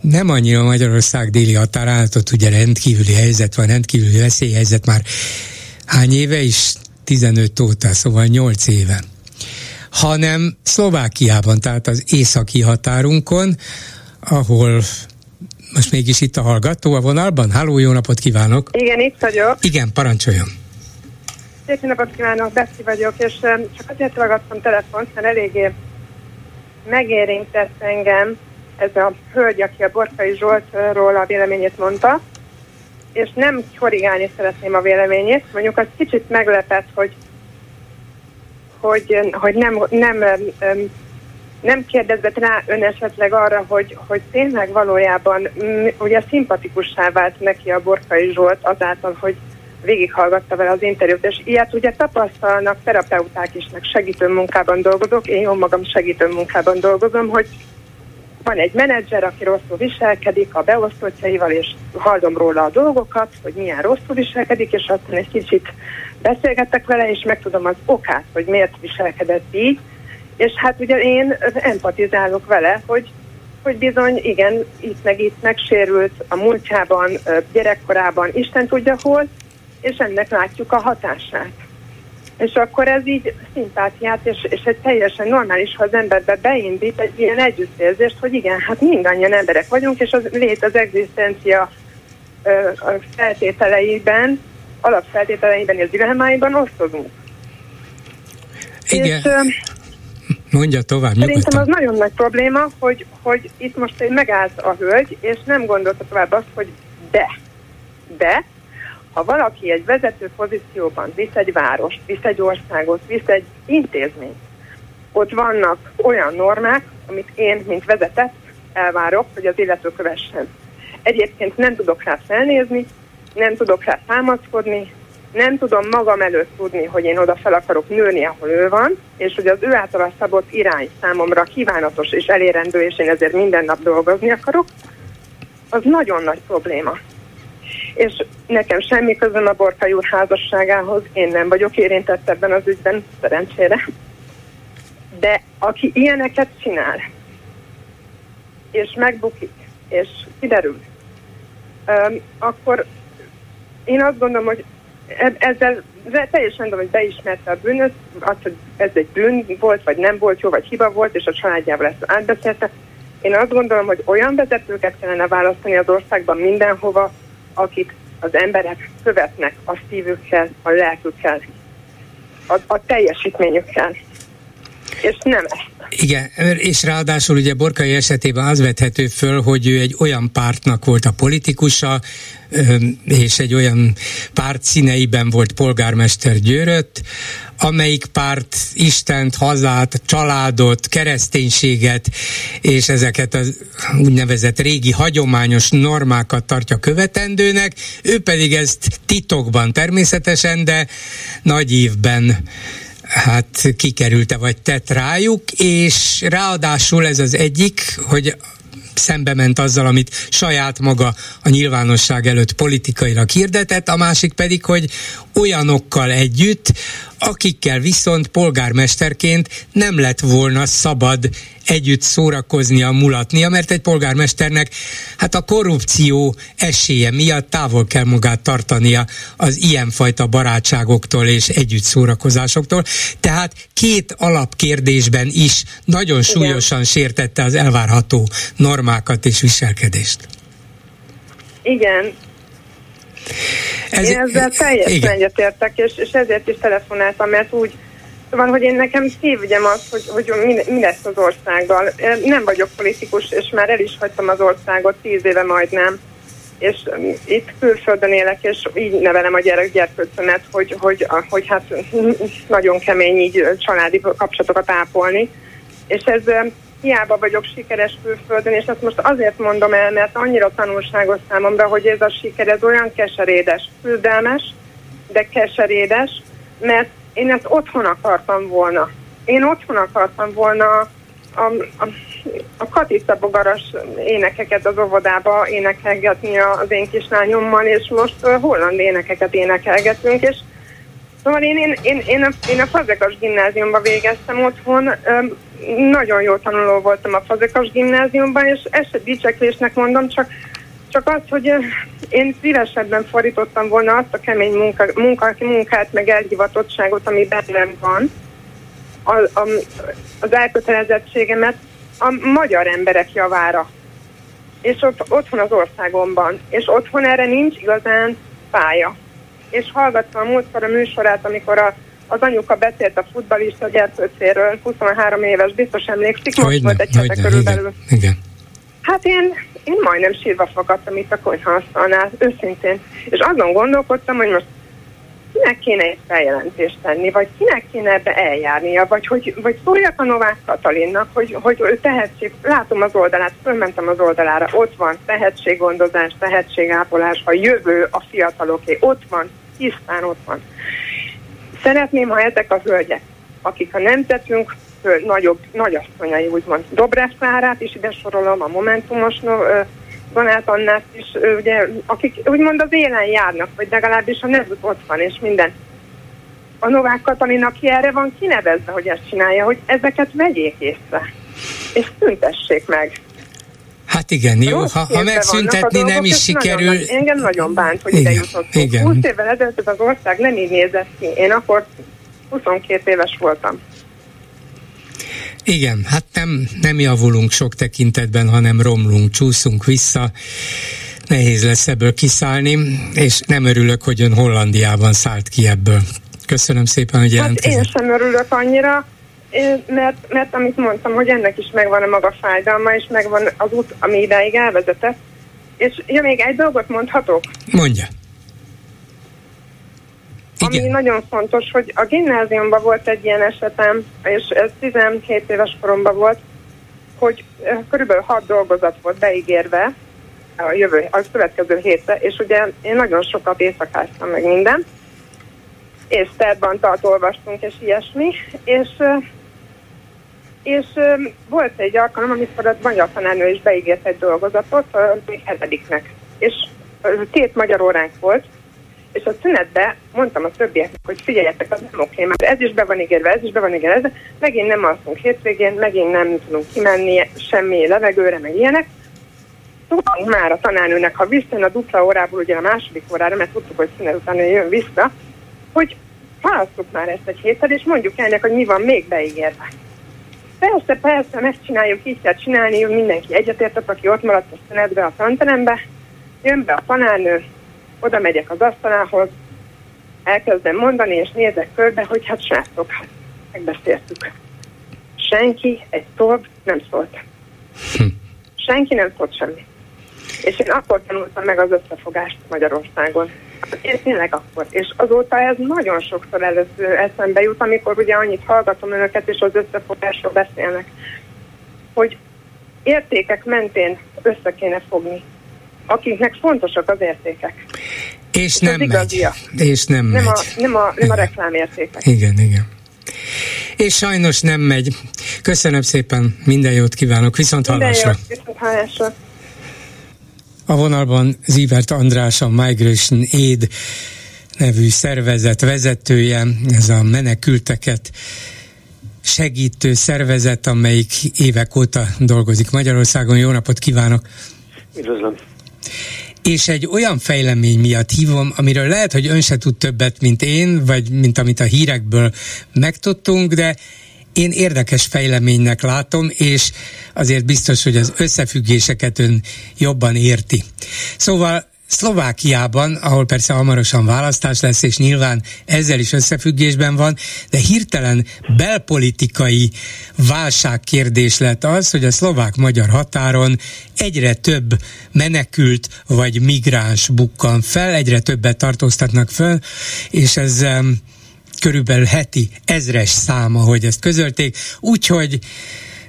nem annyira Magyarország déli határán, ott ugye rendkívüli helyzet van, rendkívüli veszélyhelyzet már hány éve is? 15 óta, szóval 8 éve. Hanem Szlovákiában, tehát az északi határunkon, ahol most mégis itt a hallgató a vonalban. Háló, jó napot kívánok! Igen, itt vagyok. Igen, parancsoljon! Szép napot kívánok, Bessi vagyok, és csak azért ragadtam telefont, mert eléggé megérintett engem ez a hölgy, aki a Borkai Zsoltról a véleményét mondta, és nem korrigálni szeretném a véleményét. Mondjuk az kicsit meglepett, hogy, hogy, hogy nem, nem, nem kérdezett rá ön esetleg arra, hogy, hogy tényleg valójában ugye szimpatikussá vált neki a Borkai Zsolt azáltal, hogy végighallgatta vele az interjút, és ilyet ugye tapasztalnak terapeuták is, meg segítő munkában dolgozok, én jó magam segítő munkában dolgozom, hogy van egy menedzser, aki rosszul viselkedik a beosztottjaival, és hallom róla a dolgokat, hogy milyen rosszul viselkedik, és aztán egy kicsit beszélgettek vele, és megtudom az okát, hogy miért viselkedett így. És hát ugye én empatizálok vele, hogy, hogy bizony igen, itt meg itt megsérült a múltjában, gyerekkorában, Isten tudja hol, és ennek látjuk a hatását. És akkor ez így szimpátiát, és, és egy teljesen normális, ha az emberbe beindít egy ilyen együttérzést, hogy igen, hát mindannyian emberek vagyunk, és az lét az egzisztencia feltételeiben, alapfeltételeiben és dilemmáiban osztozunk. Igen. És, Mondja tovább, Szerintem nyugodtan. az nagyon nagy probléma, hogy, hogy itt most megállt a hölgy, és nem gondolta tovább azt, hogy de, de, Ha valaki egy vezető pozícióban visz egy várost, visz egy országot, visz egy intézményt, ott vannak olyan normák, amit én, mint vezetett, elvárok, hogy az illető kövessen. Egyébként nem tudok rá felnézni, nem tudok rá támaszkodni, nem tudom magam előtt tudni, hogy én oda fel akarok nőni, ahol ő van, és hogy az ő által szabott irány számomra kívánatos és elérendő, és én ezért minden nap dolgozni akarok, az nagyon nagy probléma. És nekem semmi közöm a Borkai úr házasságához, én nem vagyok érintett ebben az ügyben, szerencsére. De aki ilyeneket csinál, és megbukik, és kiderül, akkor én azt gondolom, hogy ezzel teljesen tudom, hogy beismerte a bűnöt, az, hogy ez egy bűn volt, vagy nem volt jó, vagy hiba volt, és a családjával ezt átbeszélte. Én azt gondolom, hogy olyan vezetőket kellene választani az országban mindenhova, akik az emberek követnek a szívükkel, a lelkükkel, a, a teljesítményükkel. És nem ezt. Igen, és ráadásul ugye Borkai esetében az vethető föl, hogy ő egy olyan pártnak volt a politikusa, és egy olyan párt színeiben volt polgármester Győrött, amelyik párt Istent, hazát, családot, kereszténységet és ezeket az úgynevezett régi hagyományos normákat tartja követendőnek, ő pedig ezt titokban természetesen, de nagy évben hát kikerülte vagy tett rájuk, és ráadásul ez az egyik, hogy szembe ment azzal, amit saját maga a nyilvánosság előtt politikailag hirdetett, a másik pedig, hogy olyanokkal együtt, akikkel viszont polgármesterként nem lett volna szabad együtt szórakoznia, mulatnia, mert egy polgármesternek hát a korrupció esélye miatt távol kell magát tartania az ilyenfajta barátságoktól és együtt szórakozásoktól. Tehát két alapkérdésben is nagyon súlyosan sértette az elvárható normákat és viselkedést. Igen, ez, Én ezzel teljesen egyetértek, és, és ezért is telefonáltam, mert úgy van, hogy én nekem szívügyem az, hogy, hogy mi, mi lesz az országgal. Nem vagyok politikus, és már el is hagytam az országot, tíz éve majdnem, és um, itt külföldön élek, és így nevelem a gyerek gyerkőcömet, hogy, hogy, hogy hát nagyon kemény így családi kapcsolatokat ápolni. És ez um, hiába vagyok sikeres külföldön, és ezt most azért mondom el, mert annyira tanulságos számomra, hogy ez a siker, ez olyan keserédes, küzdelmes, de keserédes, mert én ezt otthon akartam volna. Én otthon akartam volna a, a, a Katica Bogaras énekeket az óvodába énekelgetni az én kislányommal, és most holland énekeket énekelgetünk, és Szóval én, én, én, én, a, én a Fazekas gimnáziumban végeztem otthon, nagyon jó tanuló voltam a Fazekas gimnáziumban, és ezt se dicseklésnek mondom, csak, csak az, hogy én szívesebben fordítottam volna azt a kemény munka, munka, munkát, meg elhivatottságot, ami bennem van, a, a, az elkötelezettségemet a magyar emberek javára. És ott, otthon az országomban. És otthon erre nincs igazán pálya és hallgattam a múltkor a műsorát, amikor a, az anyuka beszélt a futbalista gyerkőcéről, 23 éves, biztos emlékszik, most hogyne, volt egy hete körülbelül. Igen, igen. Hát én, én majdnem sírva fogadtam itt a konyhaasztalnál, őszintén. És azon gondolkodtam, hogy most kinek kéne egy feljelentést tenni, vagy kinek kéne ebbe eljárnia, vagy hogy vagy szóljak a Novák Katalinnak, hogy, hogy ő tehetség, látom az oldalát, fölmentem az oldalára, ott van tehetséggondozás, tehetségápolás, a jövő a fiataloké, ott van, tisztán ott van. Szeretném, ha ezek a hölgyek, akik a nemzetünk nagyobb, nagyasszonyai, úgymond Dobrev Klárát is ide sorolom, a Momentumos Donát Annát is, ugye, akik úgymond az élen járnak, vagy legalábbis a nevük ott van, és minden. A Novák Katalin, aki erre van kinevezve, hogy ezt csinálja, hogy ezeket vegyék észre, és szüntessék meg. Hát igen, jó, ha, ha megszüntetni nem is sikerül. Nagyon, engem nagyon bánt, hogy igen, ide jutottunk. Igen. 20 évvel ezelőtt az ország nem így nézett ki. Én akkor 22 éves voltam. Igen, hát nem, nem javulunk sok tekintetben, hanem romlunk, csúszunk vissza. Nehéz lesz ebből kiszállni, és nem örülök, hogy ön Hollandiában szállt ki ebből. Köszönöm szépen, hogy jelentkezett. Hát én sem örülök annyira, mert, mert amit mondtam, hogy ennek is megvan a maga fájdalma, és megvan az út, ami idáig elvezetett. És ja, még egy dolgot mondhatok? Mondja. Ami Igen. nagyon fontos, hogy a gimnáziumban volt egy ilyen esetem, és ez 17 éves koromban volt, hogy körülbelül 6 dolgozat volt beígérve a jövő, a következő hétre, és ugye én nagyon sokat éjszakáztam meg minden, és tart olvastunk, és ilyesmi, és és volt egy alkalom, amikor a magyar tanárnő is beígért egy dolgozatot a hetediknek, és két magyar óránk volt, és a szünetben mondtam a többieknek, hogy figyeljetek, az nem oké, mert ez is be van ígérve, ez is be van ígérve, ez, megint nem alszunk hétvégén, megint nem tudunk kimenni semmi levegőre, meg ilyenek. Tudunk már a tanárnőnek, ha visszajön a dupla órából ugye a második órára, mert tudtuk, hogy szünet után jön vissza, hogy halasztuk már ezt egy héttel, és mondjuk ennek, hogy mi van még beígérve. Persze, persze, megcsináljuk, így kell csinálni, mindenki egyetértett, aki ott maradt a szünetbe, a tanterembe, jön be a tanárnő, oda megyek az asztalához, elkezdem mondani, és nézek körbe, hogy hát srácok, hát megbeszéltük. Senki egy szó nem szólt. Hm. Senki nem szólt semmi. És én akkor tanultam meg az összefogást Magyarországon. Én tényleg akkor. És azóta ez nagyon sokszor először eszembe jut, amikor ugye annyit hallgatom önöket, és az összefogásról beszélnek, hogy értékek mentén össze kéne fogni akiknek fontosak az értékek. És nem megy. És nem, nem megy. A, nem, a, nem a reklámértékek. Igen, igen. És sajnos nem megy. Köszönöm szépen, minden jót kívánok, viszont hallásra. viszont hallásra. A vonalban Zivert András, a Migration Aid nevű szervezet vezetője, ez a menekülteket segítő szervezet, amelyik évek óta dolgozik Magyarországon. Jó napot kívánok! Üdvözlöm! és egy olyan fejlemény miatt hívom, amiről lehet, hogy ön se tud többet, mint én, vagy mint amit a hírekből megtudtunk, de én érdekes fejleménynek látom, és azért biztos, hogy az összefüggéseket ön jobban érti. Szóval Szlovákiában, ahol persze hamarosan választás lesz, és nyilván ezzel is összefüggésben van, de hirtelen belpolitikai válságkérdés lett az, hogy a szlovák-magyar határon egyre több menekült vagy migráns bukkan fel, egyre többet tartóztatnak föl, és ez körülbelül heti ezres száma, hogy ezt közölték, úgyhogy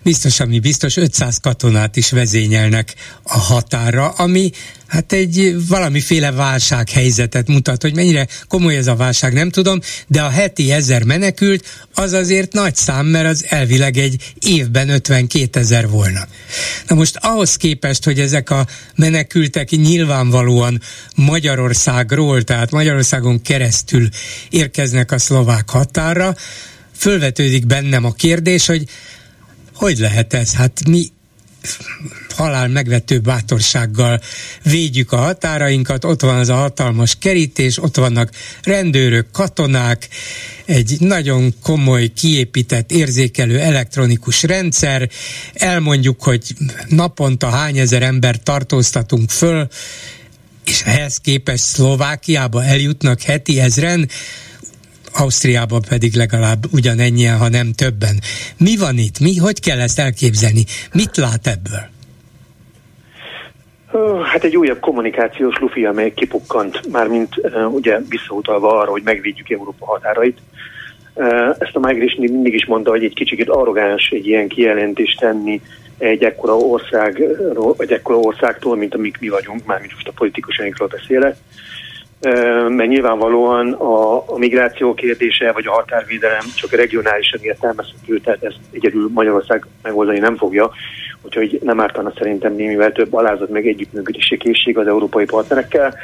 biztos, ami biztos, 500 katonát is vezényelnek a határa, ami hát egy valamiféle válsághelyzetet mutat, hogy mennyire komoly ez a válság, nem tudom, de a heti ezer menekült az azért nagy szám, mert az elvileg egy évben 52 ezer volna. Na most ahhoz képest, hogy ezek a menekültek nyilvánvalóan Magyarországról, tehát Magyarországon keresztül érkeznek a szlovák határa, fölvetődik bennem a kérdés, hogy hogy lehet ez? Hát mi halál megvető bátorsággal védjük a határainkat, ott van az a hatalmas kerítés, ott vannak rendőrök, katonák, egy nagyon komoly, kiépített, érzékelő elektronikus rendszer, elmondjuk, hogy naponta hány ezer ember tartóztatunk föl, és ehhez képest Szlovákiába eljutnak heti ezren, Ausztriában pedig legalább ugyanennyien, ha nem többen. Mi van itt? Mi? Hogy kell ezt elképzelni? Mit lát ebből? Hát egy újabb kommunikációs lufi, amely kipukkant, mármint ugye visszautalva arra, hogy megvédjük Európa határait. Ezt a Migration mindig is mondta, hogy egy kicsit arrogáns egy ilyen kijelentést tenni egy ekkora országról, vagy ekkora országtól, mint amik mi vagyunk, mármint most a politikusainkról beszélek mert nyilvánvalóan a, a migráció kérdése vagy a határvédelem csak regionálisan értelmezhető, tehát ezt egyedül Magyarország megoldani nem fogja, úgyhogy nem ártana szerintem némivel több alázat meg együttműködési készség az európai partnerekkel,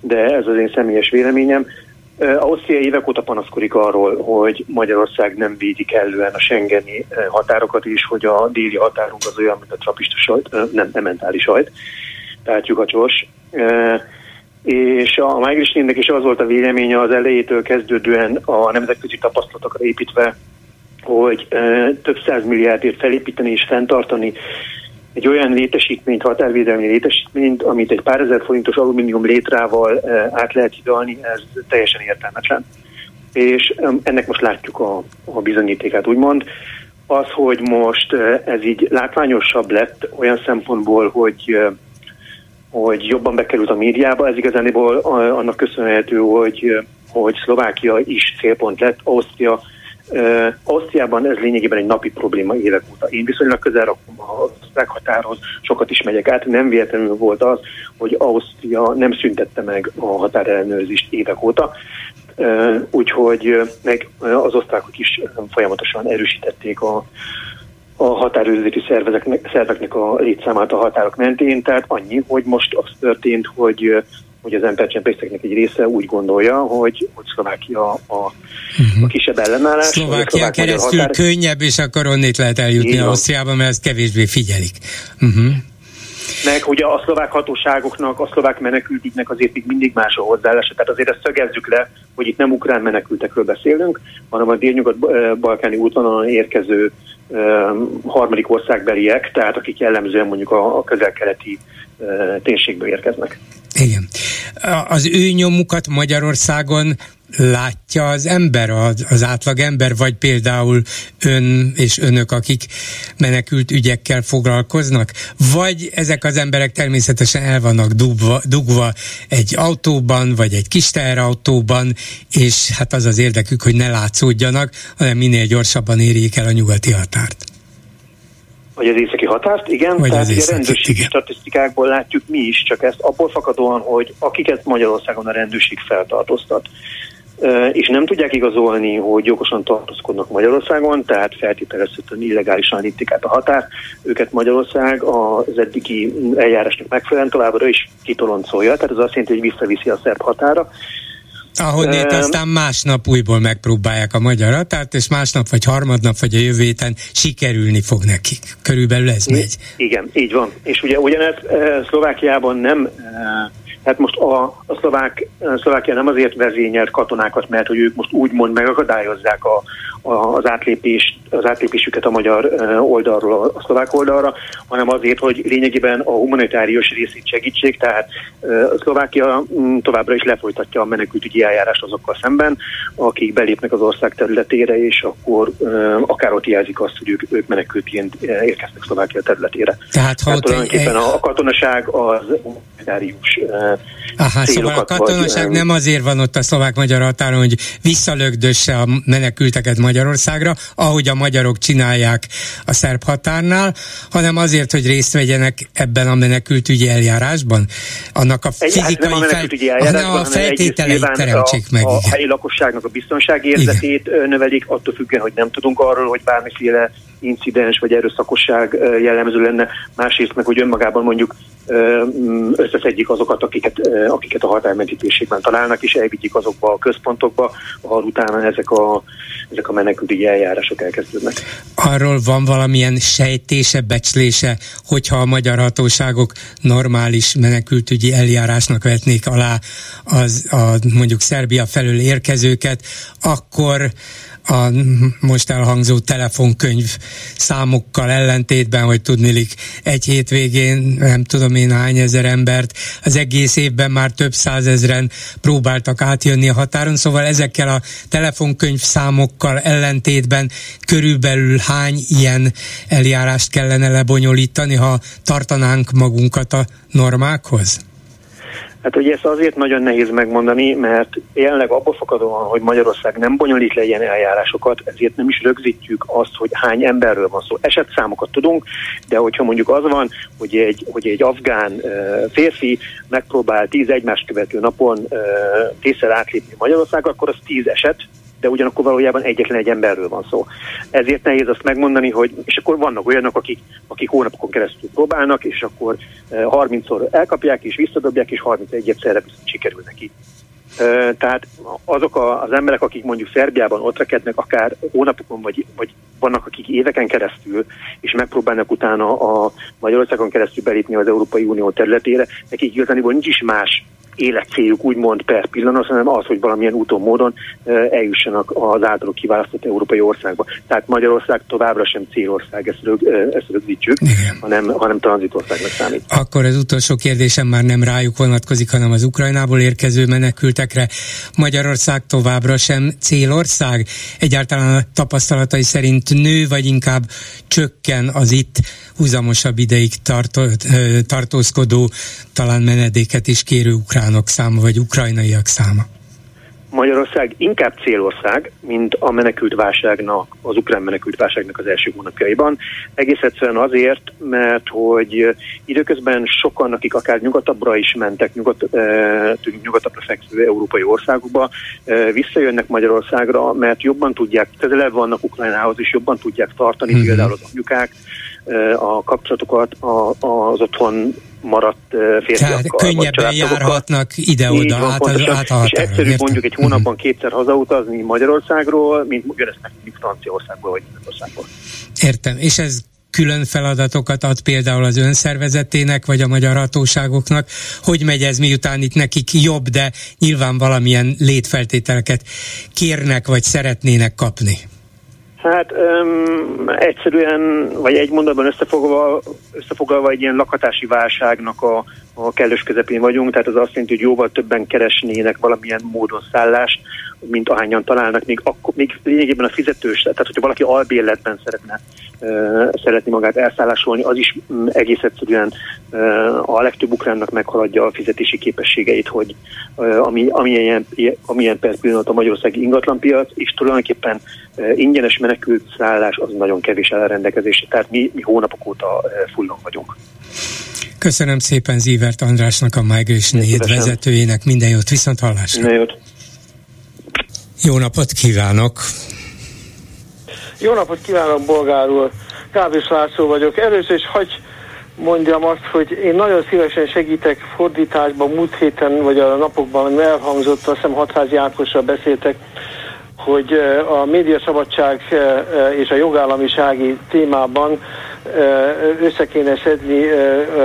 de ez az én személyes véleményem. Ausztria évek óta panaszkodik arról, hogy Magyarország nem védi kellően a Schengeni határokat is, hogy a déli határunk az olyan, mint a trapista sajt, nem, nem mentális sajt, tehát lyukacsos és a Migration is az volt a véleménye az elejétől kezdődően a nemzetközi tapasztalatokra építve, hogy több száz milliárdért felépíteni és fenntartani egy olyan létesítményt, határvédelmi létesítményt, amit egy pár ezer forintos alumínium létrával át lehet hidalni, ez teljesen értelmetlen. És ennek most látjuk a, a bizonyítékát, úgymond. Az, hogy most ez így látványosabb lett olyan szempontból, hogy hogy jobban bekerült a médiába. Ez igazániból annak köszönhető, hogy, hogy Szlovákia is célpont lett, Ausztria Ausztriában ez lényegében egy napi probléma évek óta. Én viszonylag közel rakom a határhoz, sokat is megyek át. Nem véletlenül volt az, hogy Ausztria nem szüntette meg a határellenőrzést évek óta. Úgyhogy meg az osztrákok is folyamatosan erősítették a, a határőrzeti szervezeknek, szerveknek a létszámát a határok mentén, tehát annyi, hogy most az történt, hogy hogy az embercsempészeknek egy része úgy gondolja, hogy, hogy Szlovákia a, a uh-huh. kisebb ellenállás. Szlovákia keresztül határ... könnyebb, és akkor onnét lehet eljutni Ausztriába, mert ezt kevésbé figyelik. Uh-huh. Meg ugye a szlovák hatóságoknak, a szlovák menekültiknek azért még mindig más a hozzáállása. Tehát azért ezt szögezzük le, hogy itt nem ukrán menekültekről beszélünk, hanem a délnyugat-balkáni útvonalon érkező um, harmadik országbeliek, tehát akik jellemzően mondjuk a, a közel-keleti térségből érkeznek. Igen. Az ő nyomukat Magyarországon látja az ember, az, az átlag ember, vagy például ön és önök, akik menekült ügyekkel foglalkoznak, vagy ezek az emberek természetesen el vannak dugva, dugva egy autóban, vagy egy kis teherautóban, és hát az az érdekük, hogy ne látszódjanak, hanem minél gyorsabban érjék el a nyugati határt. Vagy az északi határt, igen. Vagy tehát a rendőrségi igen. statisztikákból látjuk mi is, csak ezt abból fakadóan, hogy akiket Magyarországon a rendőrség feltartóztat, és nem tudják igazolni, hogy jogosan tartózkodnak Magyarországon, tehát feltételezhetően illegálisan lépték át a határ. Őket Magyarország az eddigi eljárásnak megfelelően továbbra is kitoloncolja, tehát ez azt jelenti, hogy visszaviszi a szerb határa. Ahonnét uh, aztán másnap újból megpróbálják a magyar határt, és másnap vagy harmadnap vagy a jövő héten sikerülni fog nekik. Körülbelül ez megy. Igen, így van. És ugye ugyanez Szlovákiában nem Hát most a, a szlovák, a Szlovákia nem azért vezényelt katonákat, mert hogy ők most úgymond megakadályozzák a, az, átlépés, az átlépésüket a magyar oldalról a szlovák oldalra, hanem azért, hogy lényegében a humanitárius részét segítség, tehát a Szlovákia mm, továbbra is lefolytatja a menekültügyi eljárást azokkal szemben, akik belépnek az ország területére, és akkor akár ott jelzik azt, hogy ők, ők menekültként érkeznek Szlovákia területére. Tehát, ha tehát tulajdonképpen egy... a katonaság az humanitárius Aha, szóval a katonaság vagy, nem azért van ott a szlovák-magyar határon, hogy visszalögdösse a menekülteket Magyarországra, ahogy a magyarok csinálják a szerb határnál, hanem azért, hogy részt vegyenek ebben a menekültügyi eljárásban. Annak a fizikai hát a fel, a feltételeit teremtsék meg. A, a helyi lakosságnak a biztonsági érzetét igen. növelik, attól függően, hogy nem tudunk arról, hogy bármiféle incidens vagy erőszakosság jellemző lenne, másrészt meg, hogy önmagában mondjuk összeszedjük azokat, akiket, akiket a határmenti térségben találnak, és elvigyik azokba a központokba, ahol utána ezek a, ezek a menekültügyi eljárások elkezdődnek. Arról van valamilyen sejtése, becslése, hogyha a magyar hatóságok normális menekültügyi eljárásnak vetnék alá az, a, mondjuk Szerbia felől érkezőket, akkor a most elhangzó telefonkönyv számokkal ellentétben, hogy tudnilik egy hétvégén nem tudom én hány ezer embert, az egész évben már több százezren próbáltak átjönni a határon, szóval ezekkel a telefonkönyv számokkal ellentétben körülbelül hány ilyen eljárást kellene lebonyolítani, ha tartanánk magunkat a normákhoz? Hát ugye ezt azért nagyon nehéz megmondani, mert jelenleg abból fakadóan, hogy Magyarország nem bonyolít le ilyen eljárásokat, ezért nem is rögzítjük azt, hogy hány emberről van szó. Esetszámokat tudunk, de hogyha mondjuk az van, hogy egy, hogy egy afgán férfi megpróbál tíz egymást követő napon kétszer átlépni Magyarország, akkor az tíz eset, de ugyanakkor valójában egyetlen egy emberről van szó. Ezért nehéz azt megmondani, hogy és akkor vannak olyanok, akik, akik hónapokon keresztül próbálnak, és akkor 30-szor eh, elkapják, és visszadobják, és 31 egyszerre sikerül neki. Tehát azok az emberek, akik mondjuk Szerbiában ott rekednek, akár hónapokon, vagy, vagy vannak, akik éveken keresztül, és megpróbálnak utána a Magyarországon keresztül belépni az Európai Unió területére, nekik igazából nincs is más életcéljuk úgymond per pillanat, hanem az, hogy valamilyen úton, módon eljussanak az általuk kiválasztott európai országba. Tehát Magyarország továbbra sem célország, ezt, rög, ezt rögzítjük, hanem, hanem tranzitországnak számít. Akkor az utolsó kérdésem már nem rájuk vonatkozik, hanem az Ukrajnából érkező menekültekre. Magyarország továbbra sem célország? Egyáltalán a tapasztalatai szerint nő, vagy inkább csökken az itt húzamosabb ideig tartó, tartózkodó, talán menedéket is kérő ukránok száma, vagy ukrajnaiak száma? Magyarország inkább célország, mint a menekült válságnak, az ukrán menekült válságnak az első hónapjaiban. Egész egyszerűen azért, mert hogy időközben sokan, akik akár nyugatabbra is mentek, nyugat, nyugatabbra fekvő európai országokba, visszajönnek Magyarországra, mert jobban tudják, közelebb vannak Ukrajnához, és jobban tudják tartani mm-hmm. például az anyukák a kapcsolatokat az otthon maradt férfiakkal. Tehát könnyebben járhatnak ide-oda, át, pontosan, át a. És egyszerű értem? mondjuk egy hónapban mhm. kétszer hazautazni Magyarországról, mint ugyanezt megtudjuk Franciaországból vagy Németországból. Értem, és ez külön feladatokat ad például az önszervezetének, vagy a magyar hatóságoknak, hogy megy ez, miután itt nekik jobb, de nyilván valamilyen létfeltételeket kérnek, vagy szeretnének kapni? Hát um, egyszerűen, vagy egy mondatban összefoglalva, összefoglalva egy ilyen lakhatási válságnak a, a kellős közepén vagyunk, tehát az azt jelenti, hogy jóval többen keresnének valamilyen módon szállást, mint ahányan találnak, még, akkor, még lényegében a fizetős, tehát hogyha valaki albérletben szeretne szeretni magát elszállásolni, az is um, egész egyszerűen a legtöbb ukránnak meghaladja a fizetési képességeit, hogy ami, amilyen, amilyen perc pillanat a magyarországi ingatlanpiac, és tulajdonképpen ingyenes menekült szállás az nagyon kevés elrendelkezésre, tehát mi, mi hónapok óta fullon vagyunk. Köszönöm szépen Zívert Andrásnak, a Migration Aid vezetőjének. Minden jót, viszont hallásra. Minden jót. Jó napot kívánok! Jó napot kívánok, bolgár úr! Kábis László vagyok. Először is hagy mondjam azt, hogy én nagyon szívesen segítek fordításban, múlt héten, vagy a napokban elhangzott, azt hiszem Hatházi Ákosra beszéltek, hogy a médiaszabadság és a jogállamisági témában össze kéne szedni,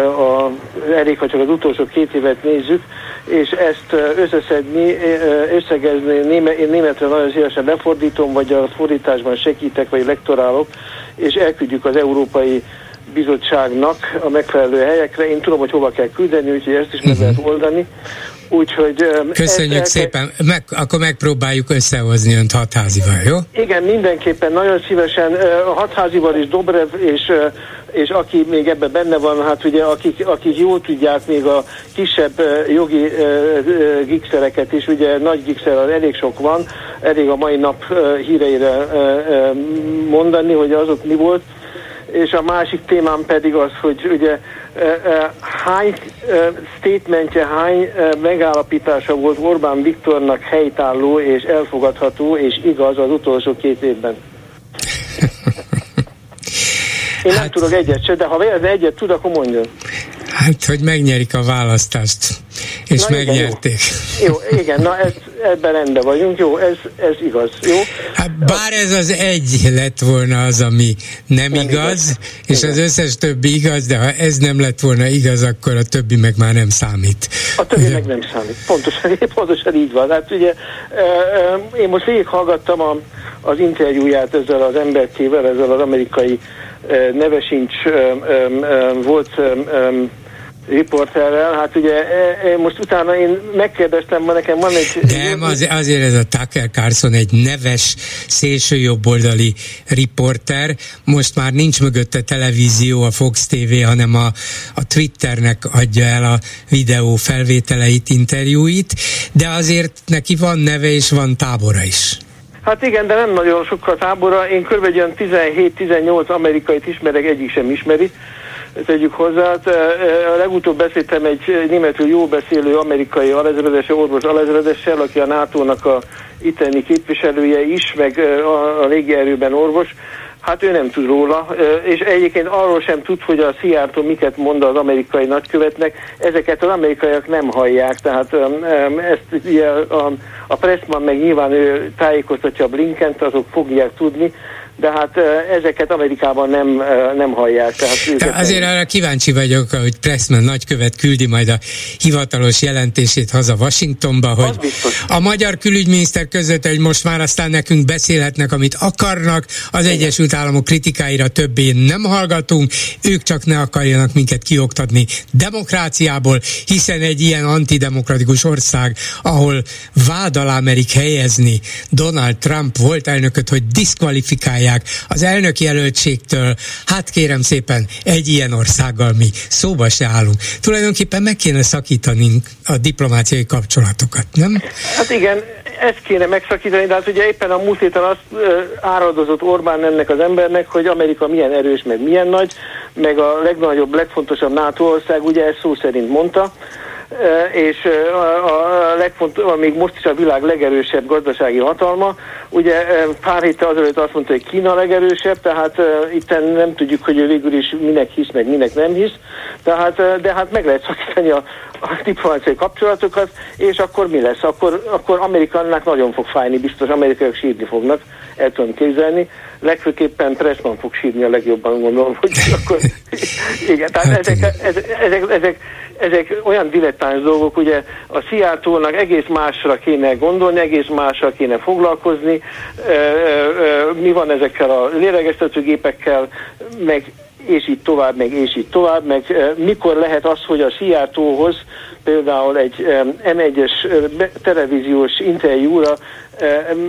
a, elég, ha csak az utolsó két évet nézzük, és ezt összeszedni, összegezni, én németre nagyon szívesen lefordítom, vagy a fordításban segítek, vagy lektorálok, és elküldjük az Európai Bizottságnak a megfelelő helyekre. Én tudom, hogy hova kell küldeni, úgyhogy ezt is meg uh-huh. lehet oldani. Úgyhogy... Köszönjük ezt, szépen, meg, akkor megpróbáljuk összehozni önt hatházival, jó? Igen, mindenképpen, nagyon szívesen hatházival is Dobrev, és, és aki még ebben benne van, hát ugye akik, akik jól tudják még a kisebb jogi gigszereket is, ugye nagy gigszer elég sok van, elég a mai nap híreire mondani, hogy azok mi volt, és a másik témám pedig az, hogy ugye hány statementje, hány megállapítása volt Orbán Viktornak helytálló és elfogadható és igaz az utolsó két évben? Én hát, nem tudok egyet se, de ha véletlenül egyet tud, akkor mondjon. Hát, hogy megnyerik a választást, és na, megnyerték. Igen, jó. jó, igen, na ez, ebben rendben vagyunk, jó, ez, ez igaz, jó? Hát bár ez az egy lett volna az, ami nem, nem igaz, igaz, és igen. az összes többi igaz, de ha ez nem lett volna igaz, akkor a többi meg már nem számít. A többi ugye? meg nem számít, pontosan, pontosan így van. Hát ugye én most végighallgattam a, az interjúját ezzel az emberkével, ezzel az amerikai neve sincs volt riporterrel, hát ugye e, e, most utána én megkérdeztem, ma nekem van egy... Nem, az, azért ez a Tucker Carlson egy neves szélsőjobboldali riporter, most már nincs mögötte televízió, a Fox TV, hanem a, a Twitternek adja el a videó felvételeit, interjúit, de azért neki van neve és van tábora is. Hát igen, de nem nagyon sokkal tábora. Én kb. 17-18 amerikait ismerek, egyik sem ismeri tegyük hozzá. A legutóbb beszéltem egy németül jó beszélő amerikai alezredese, orvos alezredessel, aki a NATO-nak a itteni képviselője is, meg a, a légierőben orvos. Hát ő nem tud róla, és egyébként arról sem tud, hogy a Szijjártó miket mond az amerikai nagykövetnek. Ezeket az amerikaiak nem hallják, tehát ezt ugye a, a Pressman meg nyilván ő tájékoztatja a Blinkent, azok fogják tudni, de hát ezeket Amerikában nem, nem hallják. Tehát de azért nem... arra kíváncsi vagyok, hogy Pressman nagykövet küldi majd a hivatalos jelentését haza Washingtonba, hogy a magyar külügyminiszter között, hogy most már aztán nekünk beszélhetnek, amit akarnak, az Igen. Egyesült Államok kritikáira többé nem hallgatunk, ők csak ne akarjanak minket kioktatni demokráciából, hiszen egy ilyen antidemokratikus ország, ahol vád alá merik helyezni Donald Trump volt elnököt, hogy diszkvalifikálják megválják az elnök jelöltségtől, hát kérem szépen, egy ilyen országgal mi szóba se állunk. Tulajdonképpen meg kéne szakítani a diplomáciai kapcsolatokat, nem? Hát igen, ezt kéne megszakítani, de hát ugye éppen a múlt héten azt áradozott Orbán ennek az embernek, hogy Amerika milyen erős, meg milyen nagy, meg a legnagyobb, legfontosabb NATO ország, ugye ezt szó szerint mondta, és a, legfontosabb, még most is a világ legerősebb gazdasági hatalma. Ugye pár héttel azelőtt azt mondta, hogy Kína legerősebb, tehát itt nem tudjuk, hogy ő végül is minek hisz, meg minek nem hisz. Tehát, de hát meg lehet szakítani a, a diplomáciai kapcsolatokat, és akkor mi lesz? Akkor, akkor Amerikának nagyon fog fájni, biztos amerikaiak sírni fognak, el tudom képzelni. Legfőképpen Pressman fog sírni a legjobban, gondolom, hogy akkor... Igen, tehát hát ezek, ezek, ezek, ezek, ezek olyan dilettáns dolgok, ugye a Seattle-nak egész másra kéne gondolni, egész másra kéne foglalkozni, mi van ezekkel a lélegeztetőgépekkel, meg és így tovább, meg és így tovább, meg mikor lehet az, hogy a Seattle-hoz például egy M1-es televíziós interjúra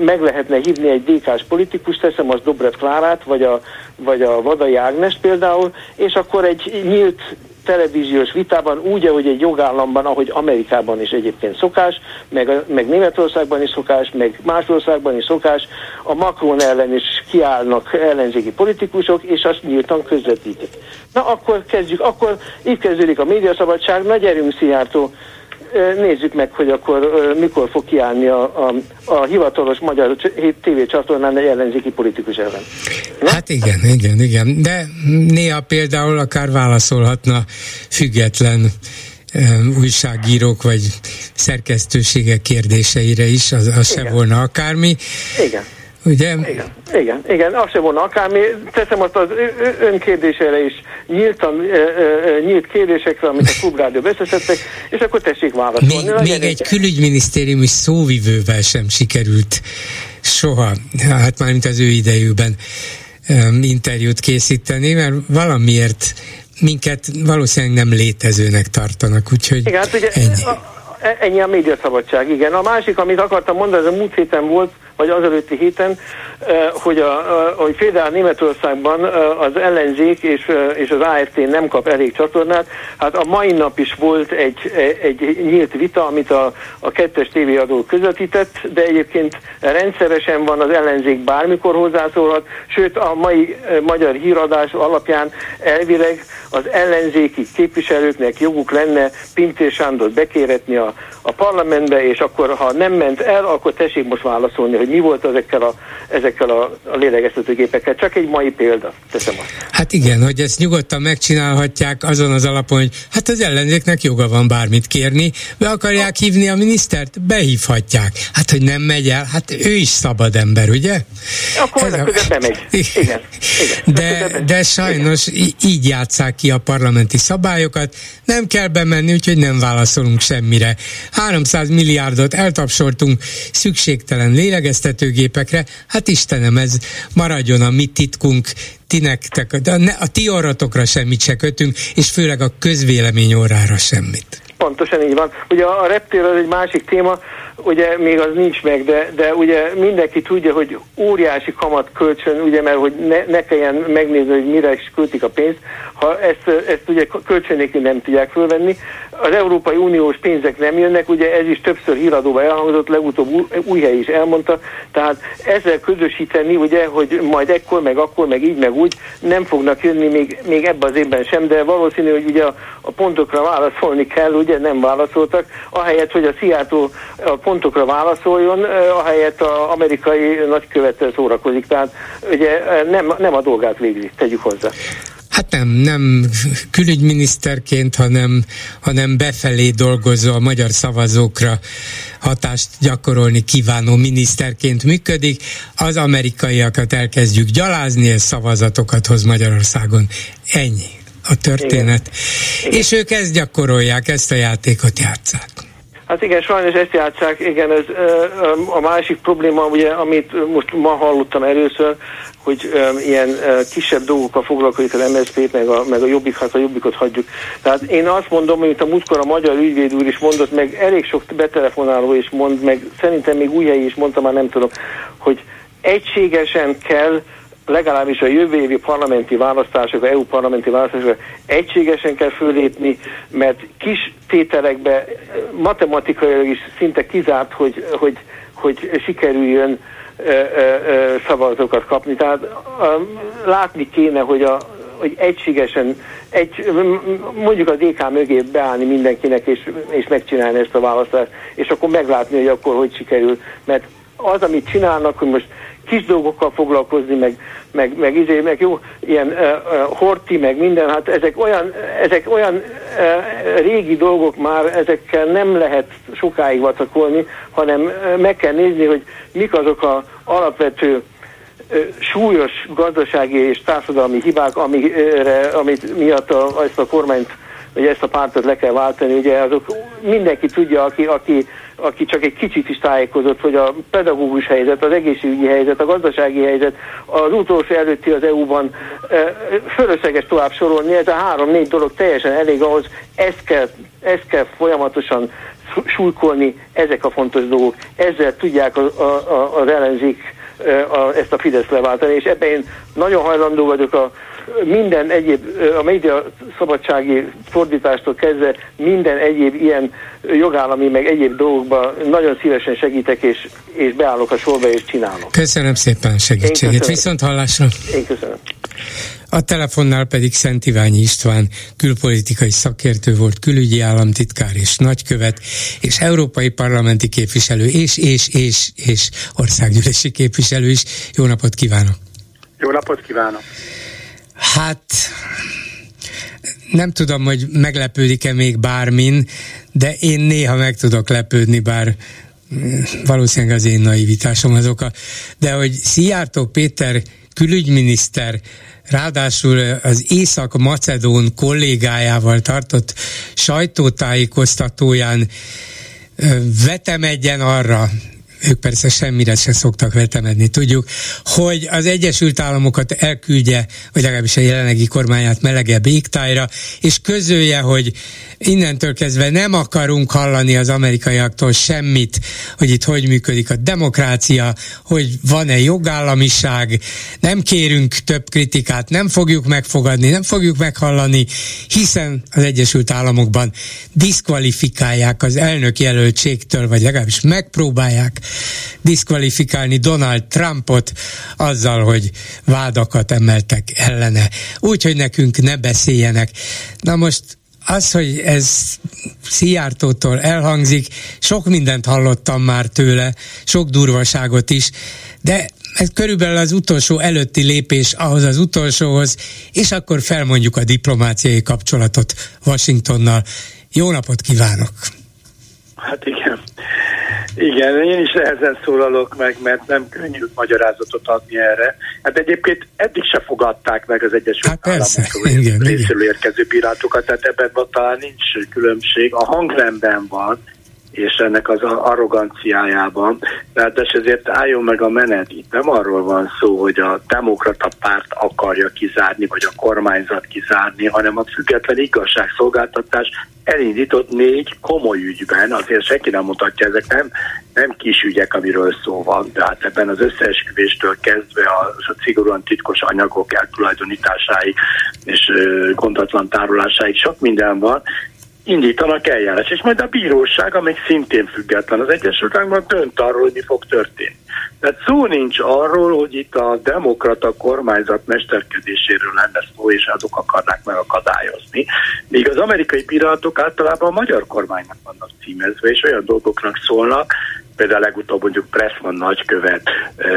meg lehetne hívni egy DK-s politikus, teszem az Dobrev Klárát, vagy a, vagy a Vadai Ágnes például, és akkor egy nyílt televíziós vitában úgy, ahogy egy jogállamban, ahogy Amerikában is egyébként szokás, meg, meg Németországban is szokás, meg más országban is szokás, a Macron ellen is kiállnak ellenzéki politikusok, és azt nyíltan közvetítik. Na akkor kezdjük, akkor itt kezdődik a médiaszabadság, na gyerünk Szijjártó, nézzük meg, hogy akkor mikor fog kiállni a, a, a hivatalos magyar tévécsatornán egy ellenzéki politikus ellen. Na? Hát igen, igen, igen. De néha például akár válaszolhatna független újságírók vagy szerkesztőségek kérdéseire is, az, az se volna akármi. Igen. Ugye? Igen, igen, igen, az se volna akármi. Teszem azt az ön kérdésére is nyíltan, nyílt kérdésekre, amit a Klubrádió összeszedtek, és akkor tessék válaszolni. Még, még egy külügyminisztériumi szóvivővel sem sikerült soha, hát már mint az ő idejükben interjút készíteni, mert valamiért minket valószínűleg nem létezőnek tartanak, úgyhogy Igen, hát ugye ennyi. A, ennyi a médiaszabadság, igen. A másik, amit akartam mondani, ez a múlt héten volt, vagy az előtti héten, hogy, a, hogy például Németországban az ellenzék és, és az AFT nem kap elég csatornát. Hát a mai nap is volt egy, egy nyílt vita, amit a, a kettes tévéadó közvetített, de egyébként rendszeresen van az ellenzék bármikor hozzászólhat, sőt a mai magyar híradás alapján elvileg az ellenzéki képviselőknek joguk lenne Pintér Sándor bekéretni a, a parlamentbe, és akkor ha nem ment el, akkor tessék most válaszolni, hogy mi volt ezekkel a, ezekkel a, a lélegeztetőgépekkel. Csak egy mai példa, teszem azt. Hát igen, hogy ezt nyugodtan megcsinálhatják azon az alapon, hogy hát az ellenzéknek joga van bármit kérni, be akarják hívni a minisztert, behívhatják. Hát, hogy nem megy el, hát ő is szabad ember, ugye? Akkor Ez a... bemegy. Igen. igen. De, de sajnos így játszák ki a parlamenti szabályokat, nem kell bemenni, úgyhogy nem válaszolunk semmire. 300 milliárdot eltapsoltunk szükségtelen lélegeztetőgépekre, hát Istenem, ez maradjon a mi titkunk, ti nektek, a, a ti orratokra semmit se kötünk, és főleg a közvélemény orrára semmit. Pontosan így van. Ugye a reptér az egy másik téma, ugye még az nincs meg, de, de ugye mindenki tudja, hogy óriási kamat kölcsön, ugye, mert hogy ne, ne kelljen megnézni, hogy mire is költik a pénzt, ha ezt, ezt ugye kölcsönékén nem tudják fölvenni. Az Európai Uniós pénzek nem jönnek, ugye ez is többször híradóban elhangzott, legutóbb új hely is elmondta, tehát ezzel közösíteni, ugye, hogy majd ekkor, meg akkor, meg így, meg úgy, nem fognak jönni még, még ebben az évben sem, de valószínű, hogy ugye a, a pontokra válaszolni kell, ugye nem válaszoltak, ahelyett, hogy a Seattle a pontokra válaszoljon, ahelyett az amerikai nagykövettel szórakozik. Tehát ugye nem, nem a dolgát végzi, tegyük hozzá. Hát nem, nem külügyminiszterként, hanem, hanem befelé dolgozó a magyar szavazókra hatást gyakorolni kívánó miniszterként működik. Az amerikaiakat elkezdjük gyalázni, és szavazatokat hoz Magyarországon. Ennyi a történet. Igen. És ők ezt gyakorolják, ezt a játékot játszák. Hát igen, sajnos ezt játszák, igen, ez a másik probléma, ugye, amit most ma hallottam először, hogy ilyen uh, kisebb dolgokkal foglalkozik az MSZP-t, meg a, meg a jobbik, hát a jobbikot hagyjuk. Tehát én azt mondom, mint a múltkor a magyar ügyvéd úr is mondott, meg elég sok betelefonáló is mond, meg szerintem még új helyi is mondta, már nem tudom, hogy egységesen kell legalábbis a jövő évi parlamenti választások, EU parlamenti választások egységesen kell fölépni, mert kis tételekbe matematikailag is szinte kizárt, hogy, hogy hogy sikerüljön szavazókat kapni. Tehát látni kéne, hogy, a, hogy egységesen, egy, mondjuk a DK mögé beállni mindenkinek, és, és megcsinálni ezt a választást, és akkor meglátni, hogy akkor hogy sikerül. Mert az, amit csinálnak, hogy most kis dolgokkal foglalkozni, meg, meg, meg, izé, meg jó, ilyen uh, horti, meg minden, hát ezek olyan, ezek olyan uh, régi dolgok már, ezekkel nem lehet sokáig vacakolni, hanem uh, meg kell nézni, hogy mik azok a alapvető súlyos gazdasági és társadalmi hibák, amire, amit miatt a, ezt a kormányt, vagy ezt a pártot le kell váltani. Ugye azok mindenki tudja, aki, aki aki csak egy kicsit is tájékozott, hogy a pedagógus helyzet, az egészségügyi helyzet, a gazdasági helyzet, az utolsó előtti az EU-ban fölösleges tovább sorolni, ez a három-négy dolog teljesen elég ahhoz, ezt kell, ezt kell folyamatosan súlykolni, ezek a fontos dolgok. Ezzel tudják az, az ellenzék a, ezt a Fidesz leváltani, és ebben én nagyon hajlandó vagyok a minden egyéb, a média szabadsági fordítástól kezdve minden egyéb ilyen jogállami, meg egyéb dolgokban nagyon szívesen segítek, és, és beállok a sorba, és csinálok. Köszönöm szépen segítséget. Viszont hallásra. Én köszönöm. A telefonnál pedig Szent Iványi István külpolitikai szakértő volt, külügyi államtitkár és nagykövet, és európai parlamenti képviselő, és, és, és, és országgyűlési képviselő is. Jó napot kívánok! Jó napot kívánok! Hát nem tudom, hogy meglepődik-e még bármin, de én néha meg tudok lepődni, bár mm, valószínűleg az én naivitásom az oka, de hogy Szijjártó Péter külügyminiszter ráadásul az Észak-Macedón kollégájával tartott sajtótájékoztatóján vetemedjen arra, ők persze semmire se szoktak vetemedni, tudjuk, hogy az Egyesült Államokat elküldje, vagy legalábbis a jelenlegi kormányát melegebb égtájra, és közölje, hogy innentől kezdve nem akarunk hallani az amerikaiaktól semmit, hogy itt hogy működik a demokrácia, hogy van-e jogállamiság, nem kérünk több kritikát, nem fogjuk megfogadni, nem fogjuk meghallani, hiszen az Egyesült Államokban diszkvalifikálják az elnök jelöltségtől, vagy legalábbis megpróbálják diszkvalifikálni Donald Trumpot azzal, hogy vádakat emeltek ellene. Úgyhogy nekünk ne beszéljenek. Na most az, hogy ez Szijjártótól elhangzik, sok mindent hallottam már tőle, sok durvaságot is, de ez körülbelül az utolsó előtti lépés ahhoz az utolsóhoz, és akkor felmondjuk a diplomáciai kapcsolatot Washingtonnal. Jó napot kívánok! Hát igen. Igen, én is ezen szólalok meg, mert nem könnyű magyarázatot adni erre. Hát egyébként eddig se fogadták meg az Egyesült hát Államok részéről érkező pirátokat, tehát ebben talán nincs különbség. A hangrendben van, és ennek az arroganciájában. Tehát ezért álljon meg a menet. Itt nem arról van szó, hogy a demokrata párt akarja kizárni, vagy a kormányzat kizárni, hanem a független igazságszolgáltatás elindított négy komoly ügyben, azért senki nem mutatja, ezek nem, nem kis ügyek, amiről szó van, tehát ebben az összeesküvéstől kezdve a, a szigorúan titkos anyagok eltulajdonításáig és gondatlan tárolásáig sok minden van, indítanak eljárás, és majd a bíróság, amely szintén független az Egyesült Államokban dönt arról, hogy mi fog történni. Tehát szó nincs arról, hogy itt a demokrata kormányzat mesterkedéséről lenne szó, és azok akarnák megakadályozni. Míg az amerikai piratok általában a magyar kormánynak vannak címezve, és olyan dolgoknak szólnak, például legutóbb mondjuk Pressman nagykövet e,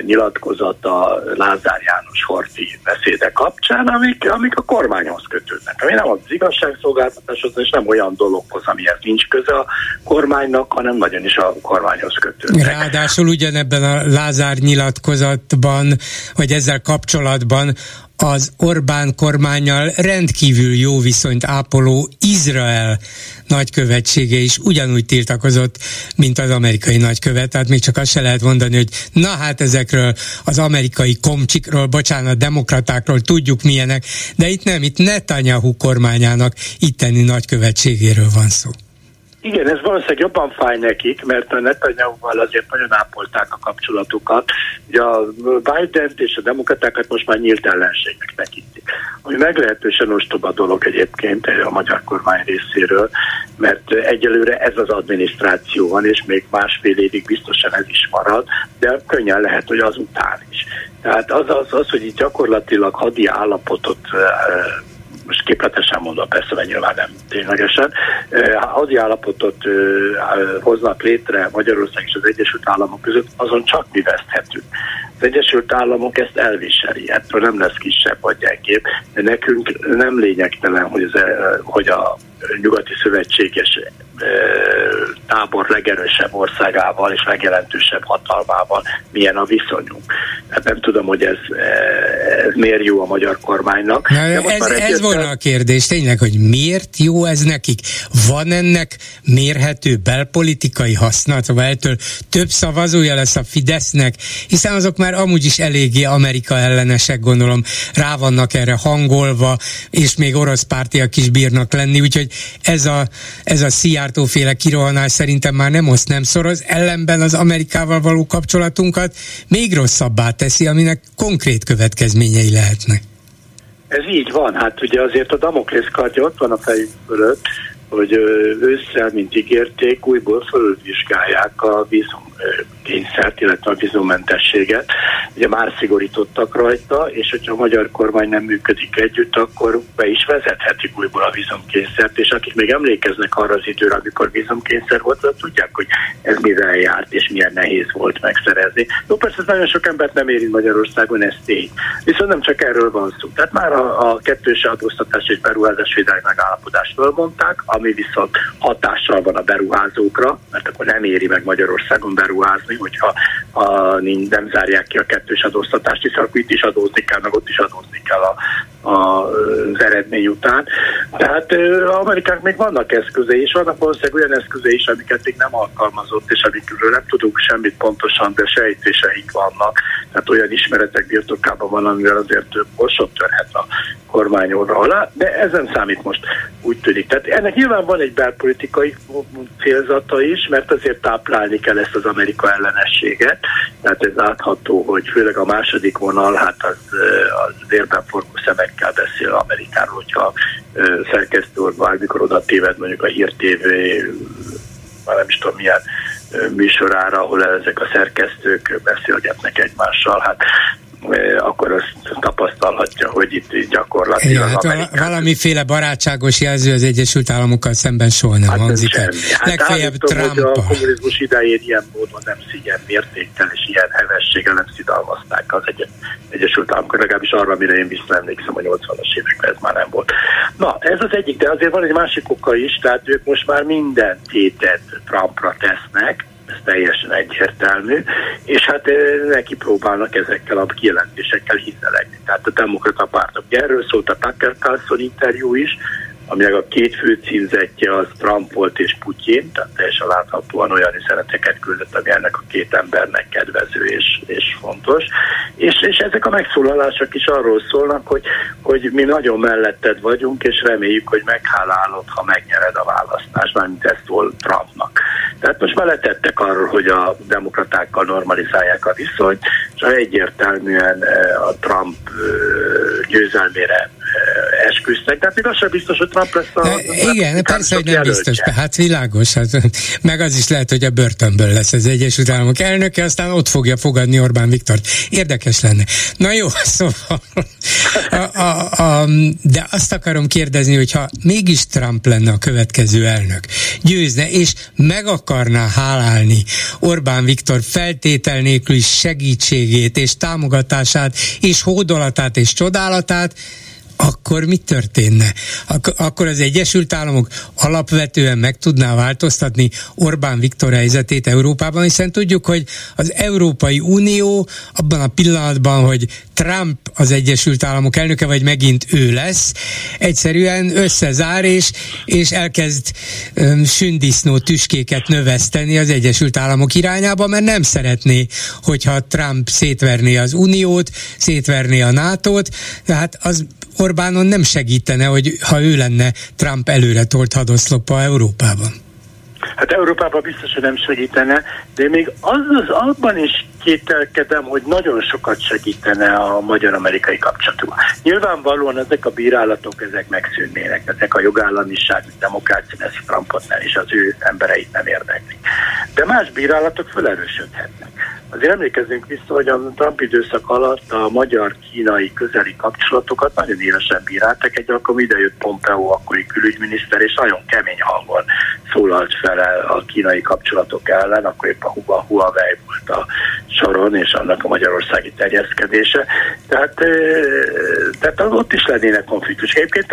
nyilatkozata Lázár János Horti beszéde kapcsán, amik, amik a kormányhoz kötődnek. Ami nem az igazságszolgáltatáshoz, és nem olyan dologhoz, amihez nincs köze a kormánynak, hanem nagyon is a kormányhoz kötődnek. Ráadásul ugyanebben a Lázár nyilatkozatban, vagy ezzel kapcsolatban az Orbán kormányjal rendkívül jó viszonyt ápoló Izrael nagykövetsége is ugyanúgy tiltakozott, mint az amerikai nagykövet. Tehát még csak azt se lehet mondani, hogy na hát ezekről az amerikai komcsikról, bocsánat, demokratákról tudjuk milyenek, de itt nem, itt Netanyahu kormányának itteni nagykövetségéről van szó. Igen, ez valószínűleg jobban fáj nekik, mert a Netanyahu-val azért nagyon ápolták a kapcsolatukat. Ugye a biden és a demokratákat most már nyílt ellenségnek tekintik. Ami meglehetősen ostoba dolog egyébként a magyar kormány részéről, mert egyelőre ez az adminisztráció van, és még másfél évig biztosan ez is marad, de könnyen lehet, hogy azután is. Tehát az, az, az hogy itt gyakorlatilag hadi állapotot most képletesen mondva, persze, mert nyilván nem ténylegesen, hadi állapotot hoznak létre Magyarország és az Egyesült Államok között, azon csak mi veszthetünk. Az Egyesült Államok ezt elviseli, ettől nem lesz kisebb vagy gyengébb, de nekünk nem lényegtelen, hogy, az, hogy a nyugati szövetséges tábor legerősebb országával és legjelentősebb hatalmával milyen a viszonyunk. Hát nem tudom, hogy ez, ez miért jó a magyar kormánynak. Na, De ez, ez volna a kérdés, tényleg, hogy miért jó ez nekik? Van ennek mérhető belpolitikai haszna? Szóval ettől több szavazója lesz a Fidesznek, hiszen azok már amúgy is eléggé Amerika ellenesek, gondolom, rá vannak erre hangolva, és még orosz pártiak is bírnak lenni, úgyhogy ez a, ez a Szijjártóféle kirohanás szerintem már nem oszt, nem szoroz, ellenben az Amerikával való kapcsolatunkat még rosszabbá teszi, aminek konkrét következményei lehetnek. Ez így van, hát ugye azért a Damoklész kardja ott van a fejük fölött, hogy ősszel, mint ígérték, újból fölvizsgálják a vízum kényszert, illetve a vízumentességet. Ugye már szigorítottak rajta, és hogyha a magyar kormány nem működik együtt, akkor be is vezethetik újból a vízumkényszert, és akik még emlékeznek arra az időre, amikor vízumkényszer volt, az tudják, hogy ez mivel járt, és milyen nehéz volt megszerezni. Jó, persze ez nagyon sok embert nem érint Magyarországon, ez tény. Viszont nem csak erről van szó. Tehát már a, a kettős adóztatás és beruházásvédelmi megállapodást fölmondták, ami viszont hatással van a beruházókra, mert akkor nem éri meg Magyarországon beruházni, hogyha a, nem zárják ki a kettős adóztatást, hiszen akkor itt is adózni kell, meg ott is adózni kell a, az eredmény után. Tehát Amerikák még vannak eszközei, és vannak valószínűleg olyan eszközei is, amiket még nem alkalmazott, és amikről nem tudunk semmit pontosan, de sejtéseik vannak. Tehát olyan ismeretek birtokában van, amivel azért borsot törhet a kormány alá, de ez nem számít most úgy tűnik. Tehát ennek nyilván van egy belpolitikai célzata is, mert azért táplálni kell ezt az Amerika ellenességet. Tehát ez látható, hogy főleg a második vonal, hát az, az vérben forgó szemekkel beszél Amerikáról, hogyha szerkesztő úr bármikor oda téved mondjuk a Hír TV, már nem is tudom milyen műsorára, ahol ezek a szerkesztők beszélgetnek egymással. Hát akkor azt tapasztalhatja, hogy itt gyakorlatilag Igen, hát Amerikán... valamiféle barátságos jelző az Egyesült Államokkal szemben soha nem hát hangzik el. Hát Legfeljebb Trump. a kommunizmus idején ilyen módon nem szigyen mértéktel és ilyen hevességgel nem szidalmazták az egy- Egyesült Államok, legalábbis arra, amire én visszaemlékszem a 80-as években ez már nem volt. Na, ez az egyik, de azért van egy másik oka is, tehát ők most már minden tétet Trumpra tesznek, ez teljesen egyértelmű, és hát neki próbálnak ezekkel a kijelentésekkel hiszelegni. Tehát a demokrata pártok. Erről szólt a Tucker Carlson interjú is, aminek a két fő címzetje az Trump volt és Putyin, tehát teljesen láthatóan olyan üzeneteket küldött, ami ennek a két embernek kedvező és, és fontos. És, és ezek a megszólalások is arról szólnak, hogy, hogy mi nagyon melletted vagyunk, és reméljük, hogy meghálálod, ha megnyered a választást, mármint ezt szól Trumpnak. Tehát most beletettek arról, hogy a demokratákkal normalizálják a viszonyt, és egyértelműen eh, a Trump eh, győzelmére esküsznek, de hát még az sem biztos, hogy Trump lesz a... De, igen, persze, hogy nem jelöltje. biztos, hát világos, hát, meg az is lehet, hogy a börtönből lesz az Egyesült Államok elnöke, aztán ott fogja fogadni Orbán Viktor. Érdekes lenne. Na jó, szóval, a, a, a, de azt akarom kérdezni, hogyha mégis Trump lenne a következő elnök, győzne, és meg akarná hálálni Orbán Viktor feltétel nélküli segítségét és támogatását és hódolatát és csodálatát, akkor mi történne? Ak- akkor az Egyesült Államok alapvetően meg tudná változtatni Orbán Viktor helyzetét Európában, hiszen tudjuk, hogy az Európai Unió abban a pillanatban, hogy Trump az Egyesült Államok elnöke, vagy megint ő lesz, egyszerűen összezár és, és elkezd um, sündisznó tüskéket növeszteni az Egyesült Államok irányába, mert nem szeretné, hogyha Trump szétverné az Uniót, szétverné a NATO-t, tehát az Orbánon nem segítene, hogy ha ő lenne Trump előre tolt hadoszlopa Európában. Hát Európában biztos, hogy nem segítene, de még az, az abban is kételkedem, hogy nagyon sokat segítene a magyar-amerikai kapcsolatban. Nyilvánvalóan ezek a bírálatok, ezek megszűnnének, ezek a jogállamiság, a demokrácia, ez Trumpot nem, és az ő embereit nem érdeklik. De más bírálatok felerősödhetnek. Azért emlékezzünk vissza, hogy a Trump időszak alatt a magyar-kínai közeli kapcsolatokat nagyon élesen bíráltak. Egy alkalom idejött Pompeo, akkori külügyminiszter, és nagyon kemény hangon szólalt fel a kínai kapcsolatok ellen, akkor épp a Huawei volt a soron, és annak a magyarországi terjeszkedése. Tehát, tehát ott is lennének konfliktus. Egyébként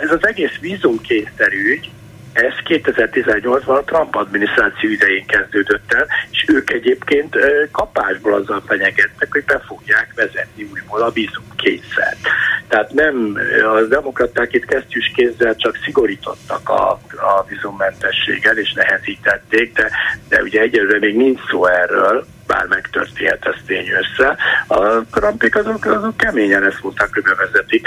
ez az egész vízumkényszerű ez 2018-ban a Trump adminisztráció idején kezdődött el, és ők egyébként kapásból azzal fenyegettek, hogy be fogják vezetni újból a vízumkényszert. Tehát nem, a demokraták itt kesztyűs kézzel csak szigorítottak a, a vízummentességgel, és nehezítették, de, de ugye egyelőre még nincs szó erről, bár megtörténhet ez tény össze. A Trumpik azok, azok keményen ezt mondták, hogy bevezetik.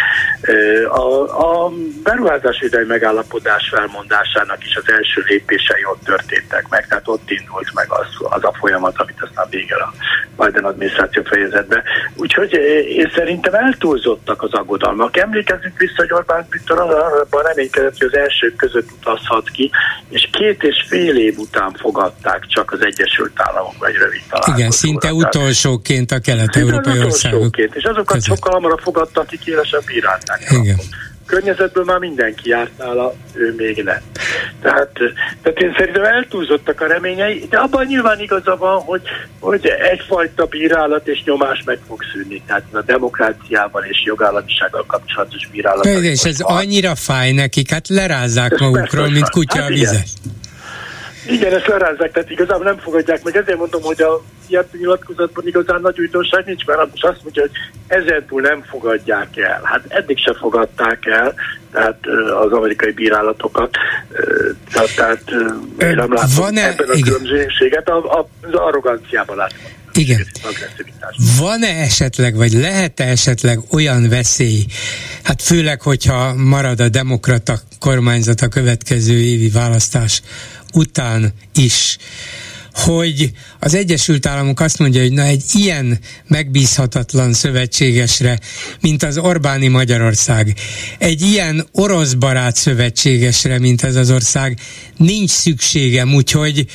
A, a beruházásvédelmi megállapodás felmondásának is az első lépései ott történtek meg, tehát ott indult meg az, az a folyamat, amit aztán végül a Biden adminisztráció fejezett be. Úgyhogy én szerintem eltúlzottak az aggodalmak. Emlékezzünk vissza, hogy Orbán Viktor arra reménykedett, hogy az elsők között utazhat ki, és két és fél év után fogadták csak az Egyesült Államok egy rövid talán. Igen, szinte utolsóként a kelet-európai országok. És azokat között. sokkal hamarabb fogadtak, akik élesebb bírálták. Igen. környezetből már mindenki járt nála, ő még nem. Tehát, tehát én szerintem eltúlzottak a reményei, de abban nyilván igaza van, hogy, hogy egyfajta bírálat és nyomás meg fog szűnni. Tehát a demokráciával és jogállamisággal kapcsolatos bírálat. És ez van. annyira fáj nekik, hát lerázzák magukról, mint kutya hát a vizet. Igen, ezt lerázzák, tehát igazából nem fogadják meg. Ezért mondom, hogy a ilyen nyilatkozatban igazán nagy újdonság nincs, mert most azt mondja, hogy ezentúl nem fogadják el. Hát eddig se fogadták el, tehát az amerikai bírálatokat. Tehát, tehát én nem látom Van-e, ebben a különbséget, az arroganciában látom. Igen. Van-e esetleg, vagy lehet-e esetleg olyan veszély, hát főleg, hogyha marad a demokrata kormányzat a következő évi választás után is, hogy az Egyesült Államok azt mondja, hogy na egy ilyen megbízhatatlan szövetségesre, mint az Orbáni Magyarország, egy ilyen orosz barát szövetségesre, mint ez az ország, nincs szükségem, úgyhogy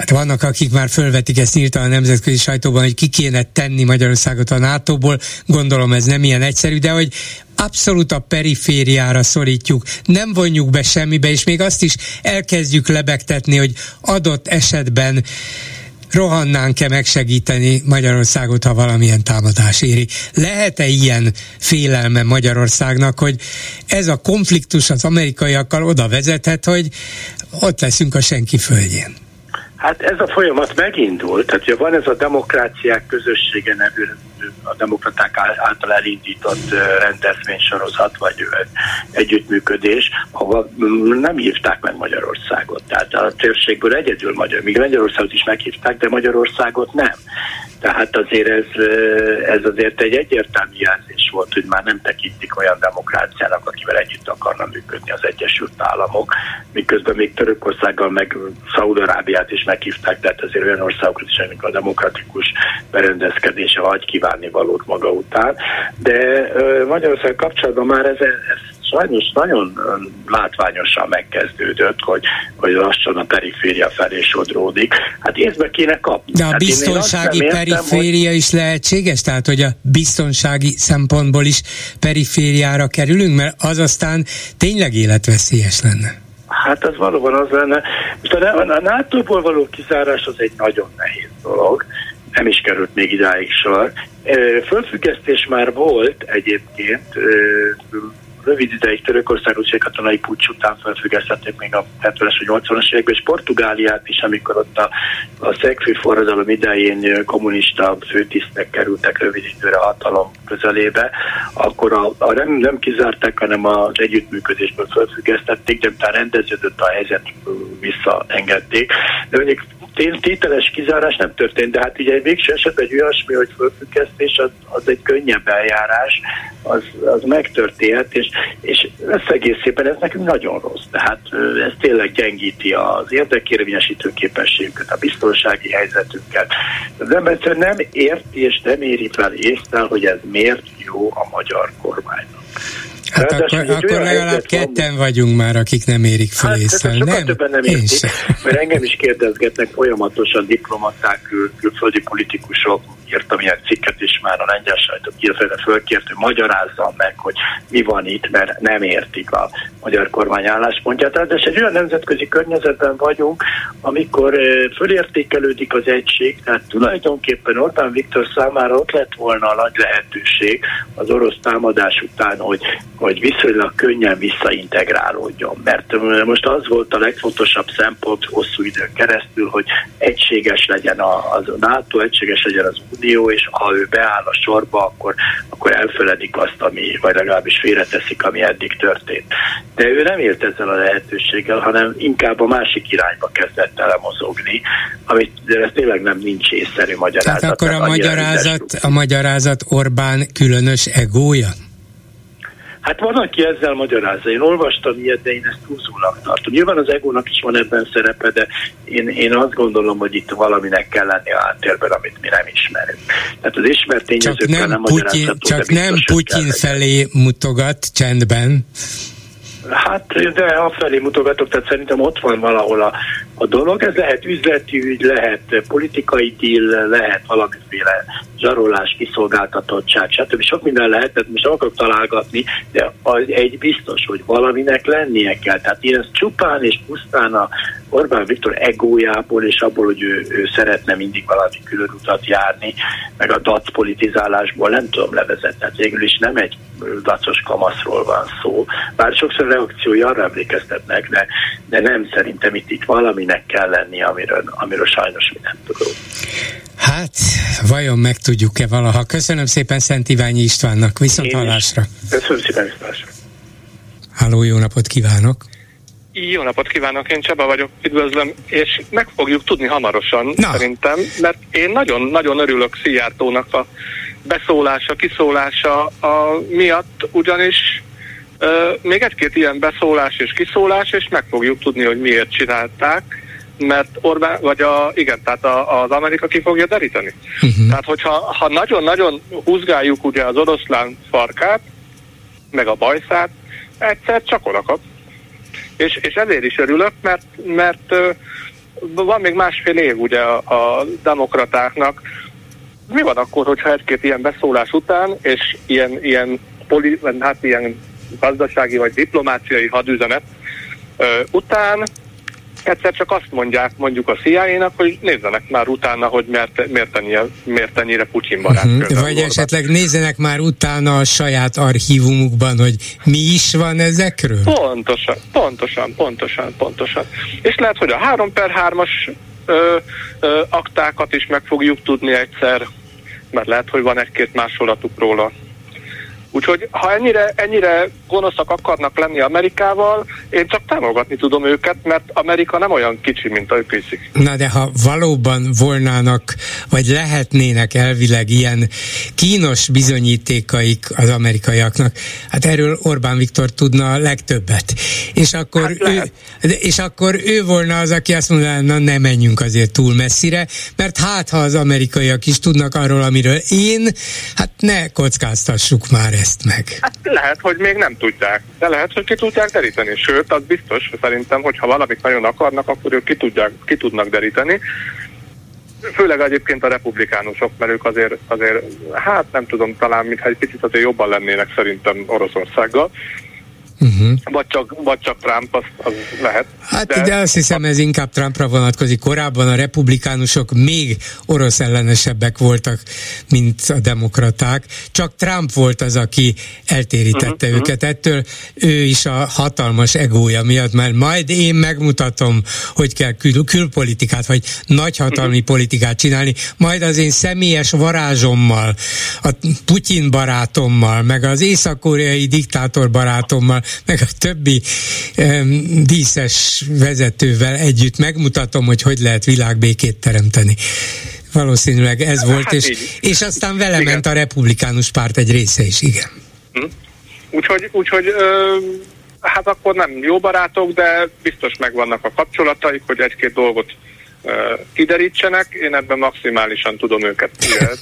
Hát vannak, akik már fölvetik ezt írta a nemzetközi sajtóban, hogy ki kéne tenni Magyarországot a NATO-ból. Gondolom ez nem ilyen egyszerű, de hogy abszolút a perifériára szorítjuk, nem vonjuk be semmibe, és még azt is elkezdjük lebegtetni, hogy adott esetben rohannánk-e megsegíteni Magyarországot, ha valamilyen támadás éri. Lehet-e ilyen félelme Magyarországnak, hogy ez a konfliktus az amerikaiakkal oda vezethet, hogy ott leszünk a senki földjén? Hát ez a folyamat megindult, tehát ugye van ez a demokráciák közössége nevű a demokraták által elindított rendezvénysorozat, vagy együttműködés, ahol nem hívták meg Magyarországot. Tehát a térségből egyedül Magyar, míg Magyarországot is meghívták, de Magyarországot nem. Tehát azért ez, ez azért egy egyértelmű jelzés volt, hogy már nem tekintik olyan demokráciának, akivel együtt akarna működni az Egyesült Államok, miközben még Törökországgal meg Szaudarábiát is meghívták, tehát azért olyan országokat is, amik a demokratikus berendezkedése hagy kívánni valót maga után. De Magyarország kapcsolatban már ez, ez sajnos nagyon látványosan megkezdődött, hogy, hogy lassan a periféria felé sodródik. Hát észbe kéne kapni. De a hát biztonsági periféria hogy... is lehetséges? Tehát, hogy a biztonsági szempontból is perifériára kerülünk? Mert az aztán tényleg életveszélyes lenne. Hát az valóban az lenne. Most a, a NATO-ból való kizárás az egy nagyon nehéz dolog nem is került még idáig sor. Fölfüggesztés már volt egyébként rövid ideig Törökországot és katonai pucs után felfüggesztették még a 70-es vagy 80-as években, és Portugáliát is, amikor ott a, a szegfű forradalom idején kommunista főtisztek kerültek rövid időre hatalom közelébe, akkor a, a nem, nem kizárták, hanem az együttműködésből felfüggesztették, de utána rendeződött a helyzet, visszaengedték. De mondjuk tételes kizárás nem történt, de hát ugye végső esetben egy olyasmi, hogy fölfüggesztés, az, az egy könnyebb eljárás, az, az megtörténhet, és, és összegészében ez nekünk nagyon rossz. Tehát ez tényleg gyengíti az érdekérvényesítő képességünket, a biztonsági helyzetünket. Az ember nem érti és nem éri fel észre, hogy ez miért jó a magyar kormánynak. Hát akkor, akkor legalább ketten van, vagyunk már, akik nem érik fel hát, észre. Nem, többen nem értik, mert engem is kérdezgetnek folyamatosan diplomaták, kül, külföldi politikusok, írtam ilyen cikket is már a lengyel sajtó kiadóra fölkért, hogy magyarázzam meg, hogy mi van itt, mert nem értik a magyar kormány álláspontját. Tehát egy olyan nemzetközi környezetben vagyunk, amikor fölértékelődik az egység, tehát tulajdonképpen Orbán Viktor számára ott lett volna a nagy lehetőség az orosz támadás után, hogy, hogy viszonylag könnyen visszaintegrálódjon. Mert most az volt a legfontosabb szempont hosszú időn keresztül, hogy egységes legyen a, az NATO, egységes legyen az Unió, és ha ő beáll a sorba, akkor, akkor elfeledik azt, ami, vagy legalábbis félreteszik, ami eddig történt. De ő nem élt ezzel a lehetőséggel, hanem inkább a másik irányba kezdett el mozogni, amit de ez tényleg nem nincs észszerű magyarázat. Tehát akkor a magyarázat, a magyarázat Orbán különös egója? Hát van, aki ezzel magyarázza. Én olvastam ilyet, de én ezt túlzónak tartom. Nyilván az egónak is van ebben szerepe, de én, én azt gondolom, hogy itt valaminek kell lenni a háttérben, amit mi nem ismerünk. Tehát az ismert tényezőkkel nem Putyin, Csak nem Putyin felé mutogat csendben. Hát, de afelé mutogatok, tehát szerintem ott van valahol a, a dolog. Ez lehet üzleti ügy, lehet politikai deal, lehet valamiféle zsarolás, kiszolgáltatottság, stb. Sok minden lehet, tehát most akarok találgatni, de az egy biztos, hogy valaminek lennie kell. Tehát én ezt csupán és pusztán a Orbán Viktor egójából és abból, hogy ő, ő szeretne mindig valami külön utat járni, meg a dac politizálásból nem tudom levezetni. Tehát végül is nem egy dacos kamaszról van szó. Bár sokszor reakciói arra emlékeztetnek, de, de nem szerintem itt, itt valaminek kell lenni, amiről, amiről sajnos mi nem tudunk. Hát, vajon meg tudjuk-e valaha? Köszönöm szépen Szent Iványi Istvánnak, viszont hallásra. Köszönöm szépen, viszont Háló, jó napot kívánok! Jó napot kívánok, én Csaba vagyok, üdvözlöm, és meg fogjuk tudni hamarosan Na. szerintem, mert én nagyon-nagyon örülök Szijjártónak a beszólása, kiszólása a miatt, ugyanis ö, még egy-két ilyen beszólás és kiszólás, és meg fogjuk tudni, hogy miért csinálták, mert Orbán, vagy a, igen, tehát a, az Amerika ki fogja deríteni. Uh-huh. Tehát, hogyha ha nagyon-nagyon húzgáljuk ugye az oroszlán farkát, meg a bajszát, egyszer csak oda kap. És, és ezért is örülök, mert, mert van még másfél év ugye a, a demokratáknak. Mi van akkor, hogyha egy-két ilyen beszólás után, és ilyen, ilyen, poli, hát ilyen gazdasági vagy diplomáciai hadüzenet után egyszer csak azt mondják mondjuk a CIA-nak, hogy nézzenek már utána, hogy miért, miért, ennyire, miért ennyire Putyin barát. Uh-huh. Vagy esetleg nézzenek már utána a saját archívumukban, hogy mi is van ezekről? Pontosan, pontosan, pontosan, pontosan. És lehet, hogy a 3 per 3-as ö, ö, aktákat is meg fogjuk tudni egyszer, mert lehet, hogy van egy-két másolatuk róla. Úgyhogy ha ennyire, ennyire gonoszak akarnak lenni Amerikával, én csak támogatni tudom őket, mert Amerika nem olyan kicsi, mint ők hiszik. Na de ha valóban volnának, vagy lehetnének elvileg ilyen kínos bizonyítékaik az amerikaiaknak, hát erről Orbán Viktor tudna a legtöbbet. És akkor, hát ő, és akkor ő volna az, aki azt mondaná, na ne menjünk azért túl messzire, mert hát ha az amerikaiak is tudnak arról, amiről én, hát ne kockáztassuk már ezt meg? Hát lehet, hogy még nem tudják, de lehet, hogy ki tudják deríteni. Sőt, az biztos, szerintem, hogy ha valamit nagyon akarnak, akkor ők ki, tudják, ki tudnak deríteni. Főleg egyébként a republikánusok, mert ők azért, azért hát nem tudom, talán mintha egy picit azért jobban lennének szerintem Oroszországgal. Uh-huh. Vagy, csak, vagy csak Trump, az, az lehet. Hát de... de azt hiszem ez inkább Trumpra vonatkozik. Korábban a republikánusok még orosz ellenesebbek voltak, mint a demokraták. Csak Trump volt az, aki eltérítette uh-huh. őket. Ettől ő is a hatalmas egója miatt, mert majd én megmutatom, hogy kell kül- külpolitikát, vagy nagyhatalmi uh-huh. politikát csinálni, majd az én személyes varázsommal, a Putyin barátommal, meg az észak-koreai diktátor barátommal, meg a többi um, díszes vezetővel együtt megmutatom, hogy hogy lehet világbékét teremteni. Valószínűleg ez volt, hát és, és aztán vele igen. ment a republikánus párt egy része is, igen. Hm. Úgyhogy, úgyhogy ö, hát akkor nem jó barátok, de biztos megvannak a kapcsolataik, hogy egy-két dolgot kiderítsenek, én ebben maximálisan tudom őket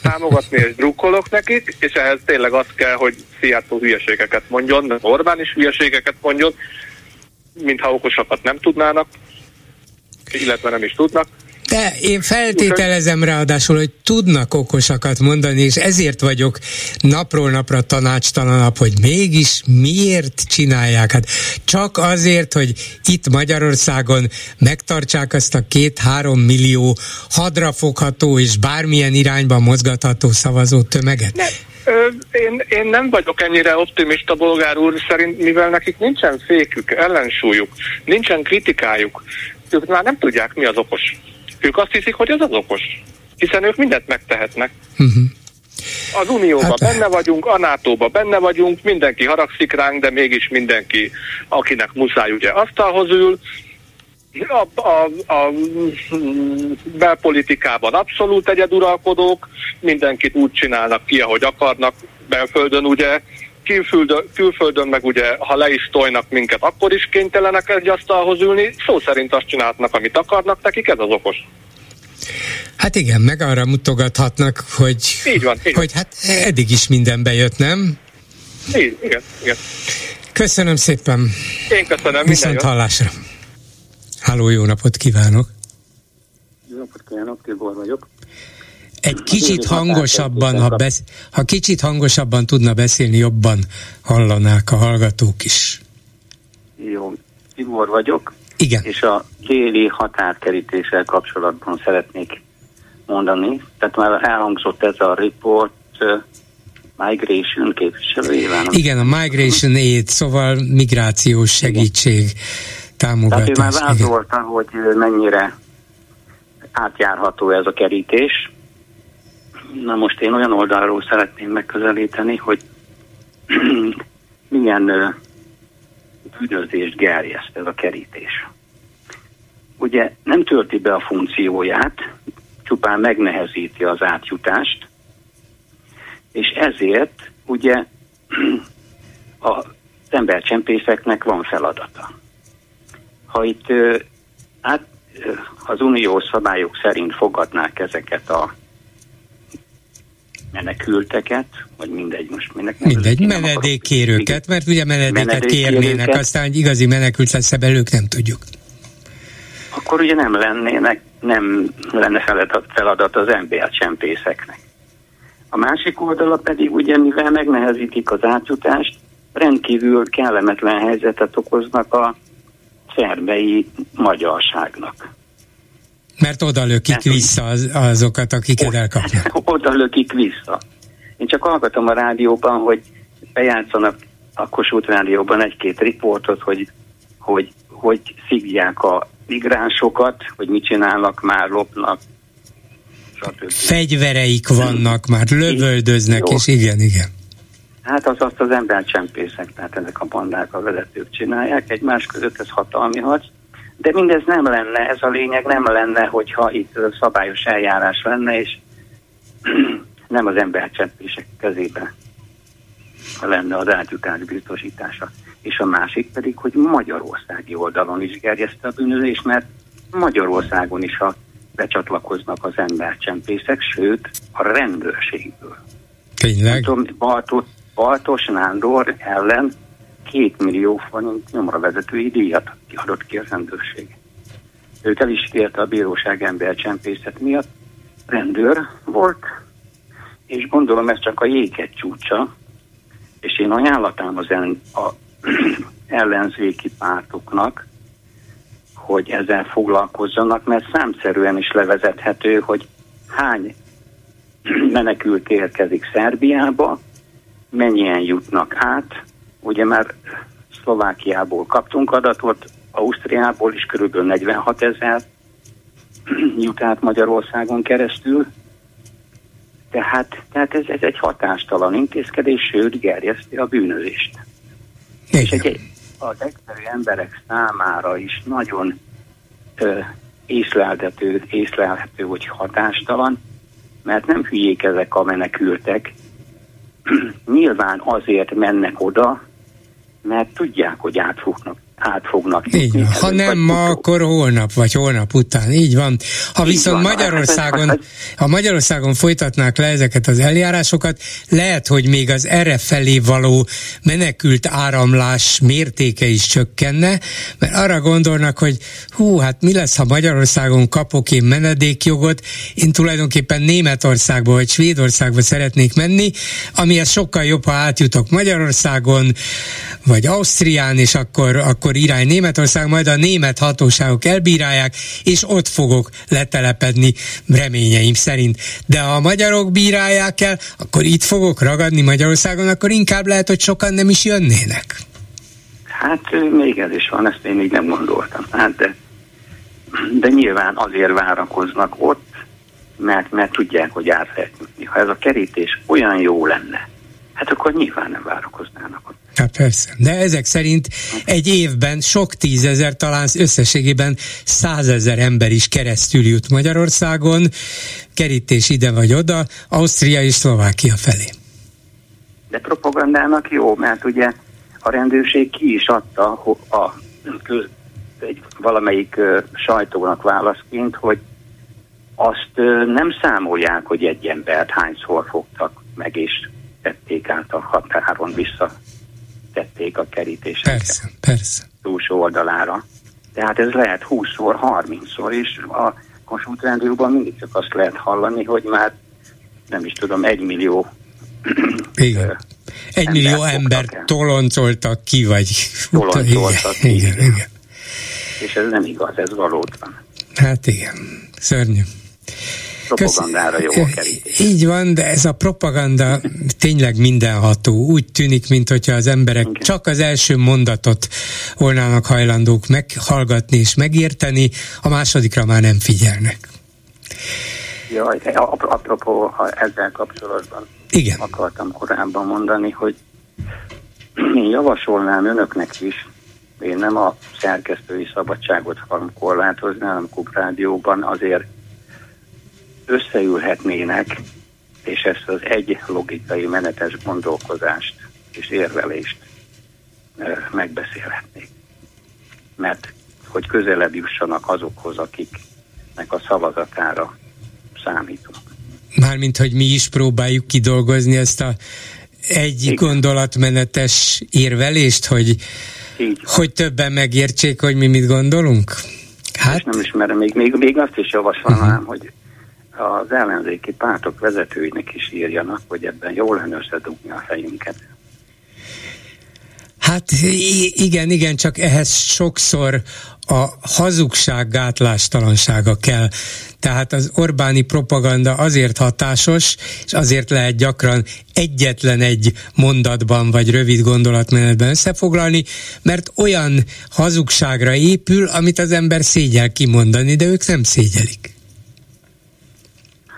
támogatni, és drukkolok nekik, és ehhez tényleg az kell, hogy Szijjártó hülyeségeket mondjon, Orbán is hülyeségeket mondjon, mintha okosakat nem tudnának, illetve nem is tudnak. De én feltételezem ráadásul, hogy tudnak okosakat mondani, és ezért vagyok napról napra tanácstalanabb, hogy mégis miért csinálják. Hát csak azért, hogy itt Magyarországon megtartsák azt a két-három millió hadrafogható és bármilyen irányba mozgatható szavazó tömeget? Ne. Én, én nem vagyok ennyire optimista, bolgár úr, szerint, mivel nekik nincsen fékük, ellensúlyuk, nincsen kritikájuk, ők már nem tudják, mi az okos. Ők azt hiszik, hogy ez az okos. Hiszen ők mindent megtehetnek. Uh-huh. Az Unióban hát... benne vagyunk, a nato benne vagyunk, mindenki haragszik ránk, de mégis mindenki, akinek muszáj, ugye asztalhoz ül. A, a, a belpolitikában abszolút egyeduralkodók, mindenkit úgy csinálnak ki, ahogy akarnak, belföldön ugye, külföldön, külföldön meg ugye, ha le is tojnak minket, akkor is kénytelenek egy asztalhoz ülni, szó szerint azt csinálhatnak, amit akarnak, nekik ez az okos. Hát igen, meg arra mutogathatnak, hogy, így van, így hogy hát eddig is minden bejött, nem? Így, igen, igen. Köszönöm szépen. Én köszönöm, Viszont hallásra. Háló, jó napot kívánok! Jó napot kívánok, Tibor vagyok egy kicsit hangosabban, ha, besz, ha kicsit hangosabban tudna beszélni, jobban hallanák a hallgatók is. Jó, Tibor vagyok. Igen. És a téli határkerítéssel kapcsolatban szeretnék mondani. Tehát már elhangzott ez a report uh, Migration képviselőjével. Igen, a Migration Aid, szóval migrációs segítség, támogatás. Tehát ő már vázolta, hogy mennyire átjárható ez a kerítés, Na most én olyan oldalról szeretném megközelíteni, hogy milyen bűnözést gerjeszt ez a kerítés. Ugye nem tölti be a funkcióját, csupán megnehezíti az átjutást, és ezért ugye az embercsempészeknek van feladata. Ha itt át, az uniós szabályok szerint fogadnák ezeket a menekülteket, vagy mindegy, most minek Mindegy, menedékkérőket, mert ugye menedéket kérnének, aztán igazi menekült lesz ebből ők nem tudjuk. Akkor ugye nem lennének, nem lenne feladat, az csempészeknek. A másik oldala pedig ugye, mivel megnehezítik az átjutást, rendkívül kellemetlen helyzetet okoznak a szerbei magyarságnak. Mert oda lökik vissza az, azokat, akiket elkapnak. Oda lökik vissza. Én csak hallgatom a rádióban, hogy bejátszanak a Kossuth rádióban egy-két riportot, hogy, hogy, hogy szívják a migránsokat, hogy mit csinálnak, már lopnak, stb. Fegyvereik vannak, már lövöldöznek, Jó. és igen, igen. Hát az azt az embercsempészek, tehát ezek a bandák, a vezetők csinálják, egymás között ez hatalmi harc, de mindez nem lenne, ez a lényeg nem lenne, hogyha itt szabályos eljárás lenne, és nem az embercsempések kezébe lenne az átjutás biztosítása. És a másik pedig, hogy magyarországi oldalon is gerjeszte a bűnözés, mert Magyarországon is a becsatlakoznak az embercsempészek, sőt a rendőrségből. Tényleg? Bartos, Bartos Nándor ellen két millió forint nyomra vezetői díjat adott ki a rendőrség. Őt el is kérte a bíróság embercsempészet miatt. Rendőr volt, és gondolom ez csak a jéget csúcsa, és én ajánlatám az en, a ellenzéki pártoknak, hogy ezzel foglalkozzanak, mert számszerűen is levezethető, hogy hány menekült érkezik Szerbiába, mennyien jutnak át. Ugye már Szlovákiából kaptunk adatot, Ausztriából is körülbelül 46 ezer jut át Magyarországon keresztül. Tehát, tehát ez, ez egy hatástalan intézkedés, sőt gerjeszti a bűnözést. Igen. És egy, az egyszerű emberek számára is nagyon ö, észlelhető, észlelhető, hogy hatástalan, mert nem hülyék ezek a menekültek. Nyilván azért mennek oda, mert tudják, hogy át fognak át fognak Így van. Ha nem ma, akkor holnap, vagy holnap után. Így van. Ha Így viszont van. Magyarországon, ha Magyarországon folytatnák le ezeket az eljárásokat, lehet, hogy még az erre felé való menekült áramlás mértéke is csökkenne, mert arra gondolnak, hogy hú, hát mi lesz, ha Magyarországon kapok én menedékjogot, én tulajdonképpen Németországba vagy Svédországba szeretnék menni, amihez sokkal jobb, ha átjutok Magyarországon, vagy Ausztrián, és akkor, akkor akkor irány Németország, majd a német hatóságok elbírálják, és ott fogok letelepedni reményeim szerint. De ha a magyarok bírálják el, akkor itt fogok ragadni Magyarországon, akkor inkább lehet, hogy sokan nem is jönnének. Hát még ez is van, ezt én még nem gondoltam. Hát de, de nyilván azért várakoznak ott, mert, mert tudják, hogy át lehet jutni. Ha ez a kerítés olyan jó lenne, hát akkor nyilván nem várakoznának ott. Hát persze, de ezek szerint egy évben sok tízezer, talán összességében százezer ember is keresztül jut Magyarországon, kerítés ide vagy oda, Ausztria és Szlovákia felé. De propagandának jó, mert ugye a rendőrség ki is adta a, egy valamelyik sajtónak válaszként, hogy azt nem számolják, hogy egy embert hányszor fogtak meg, és tették át a határon vissza tették a kerítéseket. Persze, persze. Túlsó oldalára. Tehát ez lehet 20-szor, 30-szor, és a Kossuth rádióban mindig csak azt lehet hallani, hogy már nem is tudom, egy millió igen. Egy millió ember toloncoltak ki, vagy... Toloncoltak ki. Igen, igen, igen. És ez nem igaz, ez valóban. Hát igen, szörnyű propagandára jó a kerítés. Így van, de ez a propaganda tényleg mindenható. Úgy tűnik, mintha az emberek Igen. csak az első mondatot volnának hajlandók meghallgatni és megérteni, a másodikra már nem figyelnek. Jaj, apropó ezzel kapcsolatban Igen. akartam korábban mondani, hogy én javasolnám önöknek is, én nem a szerkesztői szabadságot akarom korlátozni, hanem Kuprádióban azért összeülhetnének, és ezt az egy logikai menetes gondolkozást és érvelést megbeszélhetnék. Mert hogy közelebb jussanak azokhoz, akiknek a szavazatára számítunk. Mármint, hogy mi is próbáljuk kidolgozni ezt a egy Igen. gondolatmenetes érvelést, hogy, hogy többen megértsék, hogy mi mit gondolunk? Hát... És nem ismerem, még, még, még azt is javasolnám, uh-huh. hogy az ellenzéki pártok vezetőinek is írjanak, hogy ebben jól lenne összedugni a fejünket. Hát igen, igen, csak ehhez sokszor a hazugság gátlástalansága kell. Tehát az Orbáni propaganda azért hatásos, és azért lehet gyakran egyetlen egy mondatban vagy rövid gondolatmenetben összefoglalni, mert olyan hazugságra épül, amit az ember szégyel kimondani, de ők nem szégyelik.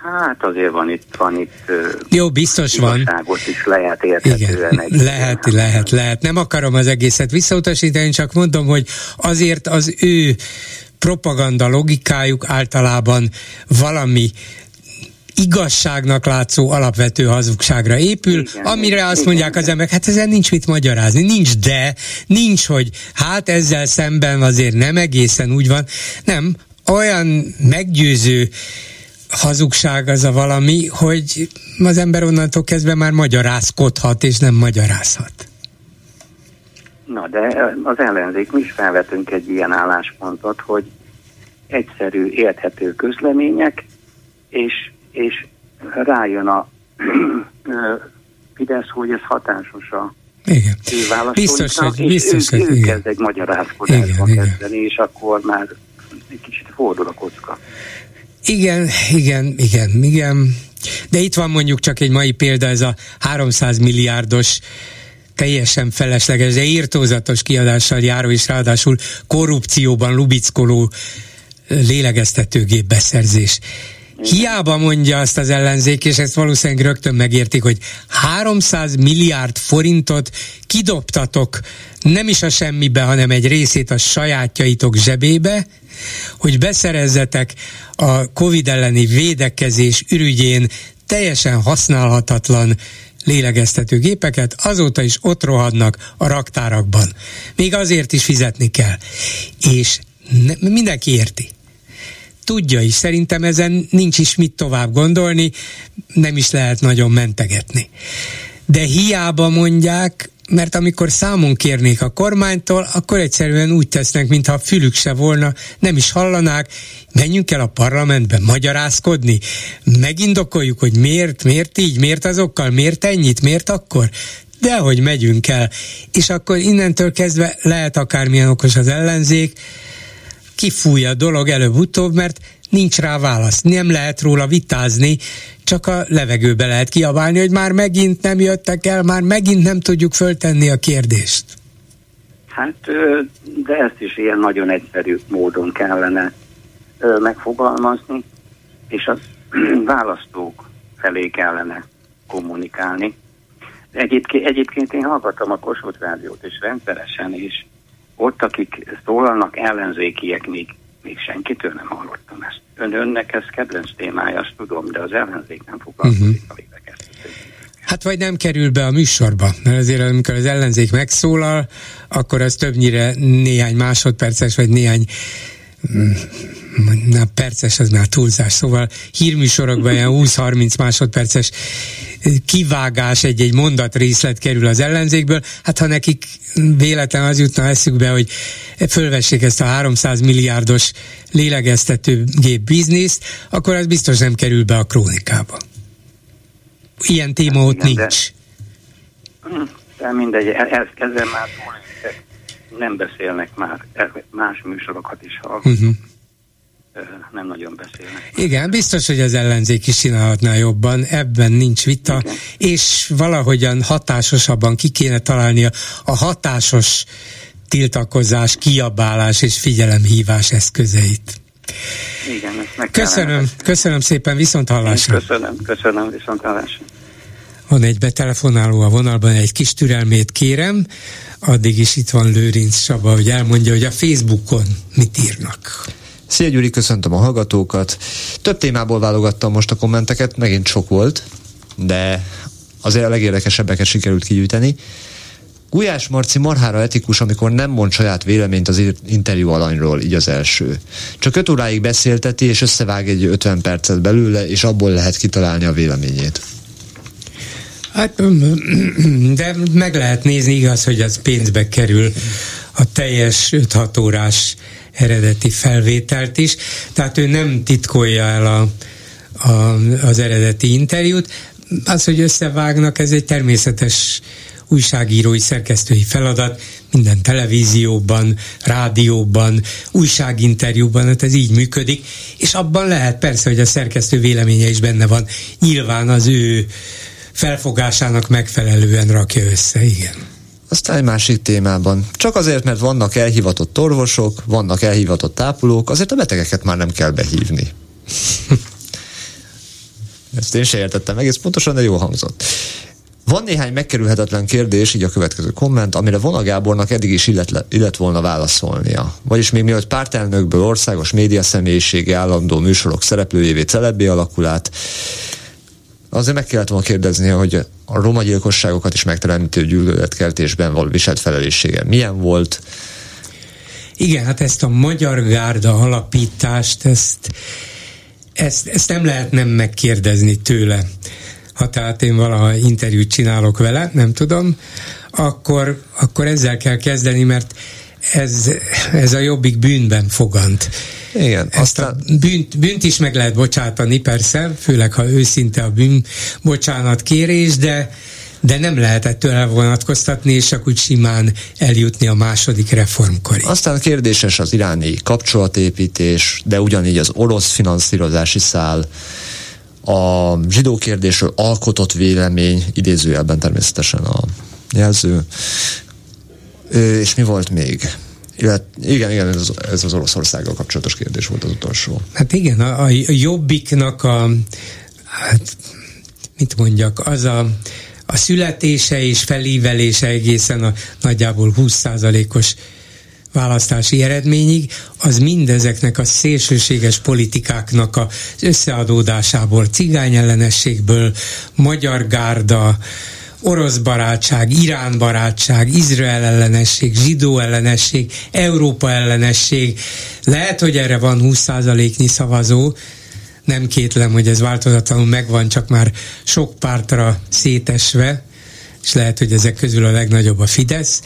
Hát azért van itt, van itt Jó, biztos van. is lehet érthetően. Igen, lehet, ilyen. lehet, lehet. Nem akarom az egészet visszautasítani, csak mondom, hogy azért az ő propaganda logikájuk általában valami igazságnak látszó alapvető hazugságra épül, igen, amire azt igen, mondják igen. az emberek, hát ezen nincs mit magyarázni, nincs de, nincs, hogy hát ezzel szemben azért nem egészen úgy van, nem, olyan meggyőző hazugság az a valami, hogy az ember onnantól kezdve már magyarázkodhat, és nem magyarázhat. Na, de az ellenzék mi is felvetünk egy ilyen álláspontot, hogy egyszerű, érthető közlemények, és, és rájön a Fidesz, hogy ez hatásos a Igen. Biztos, hogy, biztos, hogy, ő, ő kezd egy magyarázkodásba kezdeni, és akkor már egy kicsit fordul a kocka. Igen, igen, igen, igen. De itt van mondjuk csak egy mai példa, ez a 300 milliárdos teljesen felesleges, de írtózatos kiadással járó, és ráadásul korrupcióban lubickoló lélegeztetőgép beszerzés. Hiába mondja azt az ellenzék, és ezt valószínűleg rögtön megértik, hogy 300 milliárd forintot kidobtatok nem is a semmibe, hanem egy részét a sajátjaitok zsebébe, hogy beszerezzetek a Covid elleni védekezés ürügyén teljesen használhatatlan lélegeztető gépeket, azóta is ott rohadnak a raktárakban. Még azért is fizetni kell. És ne, mindenki érti tudja is. Szerintem ezen nincs is mit tovább gondolni, nem is lehet nagyon mentegetni. De hiába mondják, mert amikor számon kérnék a kormánytól, akkor egyszerűen úgy tesznek, mintha fülük se volna, nem is hallanák, menjünk el a parlamentbe magyarázkodni, megindokoljuk, hogy miért, miért így, miért azokkal, miért ennyit, miért akkor, de hogy megyünk el. És akkor innentől kezdve lehet akármilyen okos az ellenzék, kifúj a dolog előbb-utóbb, mert nincs rá válasz. Nem lehet róla vitázni, csak a levegőbe lehet kiabálni, hogy már megint nem jöttek el, már megint nem tudjuk föltenni a kérdést. Hát, de ezt is ilyen nagyon egyszerű módon kellene megfogalmazni, és az választók felé kellene kommunikálni. Egyébként, egyébként én hallgatom a Kossuth Rádiót is rendszeresen, és ott, akik szólalnak, ellenzékiek még, még senkitől nem hallottam ezt. Ön, önnek ez kedvenc témája, azt tudom, de az ellenzék nem foglalkozik uh-huh. a Hát vagy nem kerül be a műsorba, mert azért amikor az ellenzék megszólal, akkor az többnyire néhány másodperces, vagy néhány mm, na perces az már túlzás, szóval hírműsorokban ilyen 20-30 másodperces kivágás, egy-egy mondatrészlet kerül az ellenzékből, hát ha nekik véletlen az jutna eszükbe, hogy fölvessék ezt a 300 milliárdos lélegeztető gép bizniszt, akkor az biztos nem kerül be a krónikába. Ilyen téma ott nincs. De, de mindegy, e- ez, ezzel már nem beszélnek már, más műsorokat is hallgatok. Uh-huh nem nagyon beszélnek. Igen, biztos, hogy az ellenzék is csinálhatná jobban, ebben nincs vita, Igen. és valahogyan hatásosabban ki kéne találni a, a hatásos tiltakozás, kiabálás és figyelemhívás eszközeit. Igen, ezt meg Köszönöm, köszönöm szépen, viszont hallásra. Köszönöm, köszönöm, viszont hallásra. Van egy betelefonáló a vonalban, egy kis türelmét kérem, addig is itt van Lőrinc Saba, hogy elmondja, hogy a Facebookon mit írnak. Szia Gyuri, köszöntöm a hallgatókat. Több témából válogattam most a kommenteket, megint sok volt, de azért a legérdekesebbeket sikerült kigyűjteni. Gulyás Marci marhára etikus, amikor nem mond saját véleményt az interjú alanyról, így az első. Csak öt óráig beszélteti, és összevág egy 50 percet belőle, és abból lehet kitalálni a véleményét. Hát, de meg lehet nézni, igaz, hogy az pénzbe kerül a teljes 5-6 órás eredeti felvételt is, tehát ő nem titkolja el a, a, az eredeti interjút. Az, hogy összevágnak, ez egy természetes újságírói, szerkesztői feladat, minden televízióban, rádióban, újságinterjúban, hát ez így működik, és abban lehet persze, hogy a szerkesztő véleménye is benne van, nyilván az ő felfogásának megfelelően rakja össze, igen. Aztán egy másik témában. Csak azért, mert vannak elhivatott orvosok, vannak elhivatott tápolók, azért a betegeket már nem kell behívni. Ezt én se értettem egész pontosan, de jó hangzott. Van néhány megkerülhetetlen kérdés, így a következő komment, amire Vona Gábornak eddig is illet, illet volna válaszolnia. Vagyis még mielőtt pártelnökből országos média személyisége állandó műsorok szereplőjévé celebbé alakulát, azért meg kellett volna kérdezni, hogy a roma gyilkosságokat is megteremtő gyűlöletkeltésben való viselt felelőssége milyen volt. Igen, hát ezt a Magyar Gárda alapítást, ezt, ezt, ezt nem lehet nem megkérdezni tőle. Ha tehát én valaha interjút csinálok vele, nem tudom, akkor, akkor ezzel kell kezdeni, mert ez, ez a jobbik bűnben fogant. Igen, Ezt aztán... a bűnt, bűnt is meg lehet bocsátani, persze, főleg ha őszinte a bűn bocsánat kérés, de de nem lehetett tőle vonatkoztatni, és csak úgy simán eljutni a második reformkorig. Aztán kérdéses az iráni kapcsolatépítés, de ugyanígy az orosz finanszírozási szál, a zsidó kérdésről alkotott vélemény, idézőjelben természetesen a jelző, és mi volt még? Illet, igen, igen, ez, ez az Oroszországgal kapcsolatos kérdés volt az utolsó. Hát igen, a, a jobbiknak a, hát, mit mondjak, az a, a születése és felívelése egészen a nagyjából 20%-os választási eredményig, az mindezeknek a szélsőséges politikáknak az összeadódásából, cigányellenességből, magyar gárda, orosz barátság, Irán barátság, Izrael ellenesség, zsidó ellenesség, Európa ellenesség. Lehet, hogy erre van 20%-nyi szavazó, nem kétlem, hogy ez változatlanul megvan, csak már sok pártra szétesve, és lehet, hogy ezek közül a legnagyobb a Fidesz,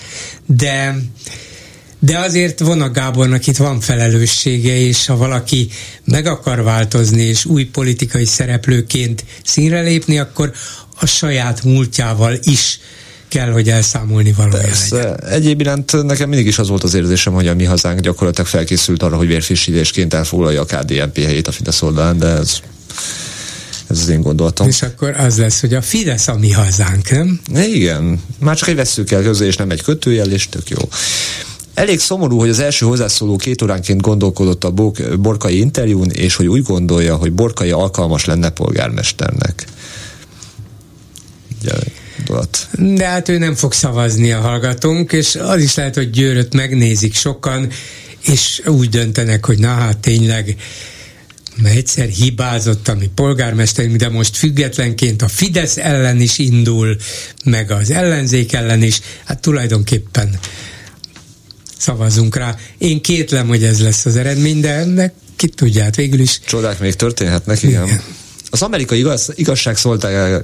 de de azért von a Gábornak itt van felelőssége, és ha valaki meg akar változni, és új politikai szereplőként színre lépni, akkor a saját múltjával is kell, hogy elszámolni valójában. Persze. Egyéb iránt nekem mindig is az volt az érzésem, hogy a mi hazánk gyakorlatilag felkészült arra, hogy vérfrissítésként elfoglalja a KDNP helyét a Fidesz oldalán, de ez ez az én gondolatom. És akkor az lesz, hogy a Fidesz a mi hazánk, nem? Igen. Már csak egy veszük el közé, és nem egy kötőjel, és tök jó. Elég szomorú, hogy az első hozzászóló két óránként gondolkodott a Borkai interjún, és hogy úgy gondolja, hogy Borkai alkalmas lenne polgármesternek. Gondolat. De hát ő nem fog szavazni a hallgatónk, és az is lehet, hogy Győröt megnézik sokan, és úgy döntenek, hogy na hát tényleg mert egyszer hibázott a mi polgármesterünk, de most függetlenként a Fidesz ellen is indul, meg az ellenzék ellen is, hát tulajdonképpen szavazunk rá. Én kétlem, hogy ez lesz az eredmény, de ennek ki tudja, hát végül is. Csodák még történhetnek, igen. igen. Az amerikai, igaz,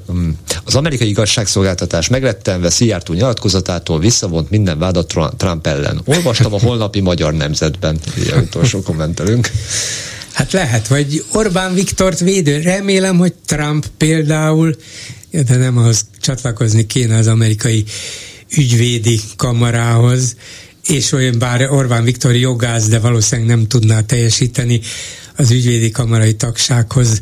um, az amerikai igazságszolgáltatás megrettenve Szijjártó nyilatkozatától visszavont minden vádat Trump ellen. Olvastam a holnapi Magyar Nemzetben, ilyen utolsó kommentelünk. Hát lehet, vagy Orbán Viktort védő. Remélem, hogy Trump például, de nem ahhoz csatlakozni kéne az amerikai ügyvédi kamarához, és olyan bár Orbán Viktor jogász, de valószínűleg nem tudná teljesíteni az ügyvédi kamarai tagsághoz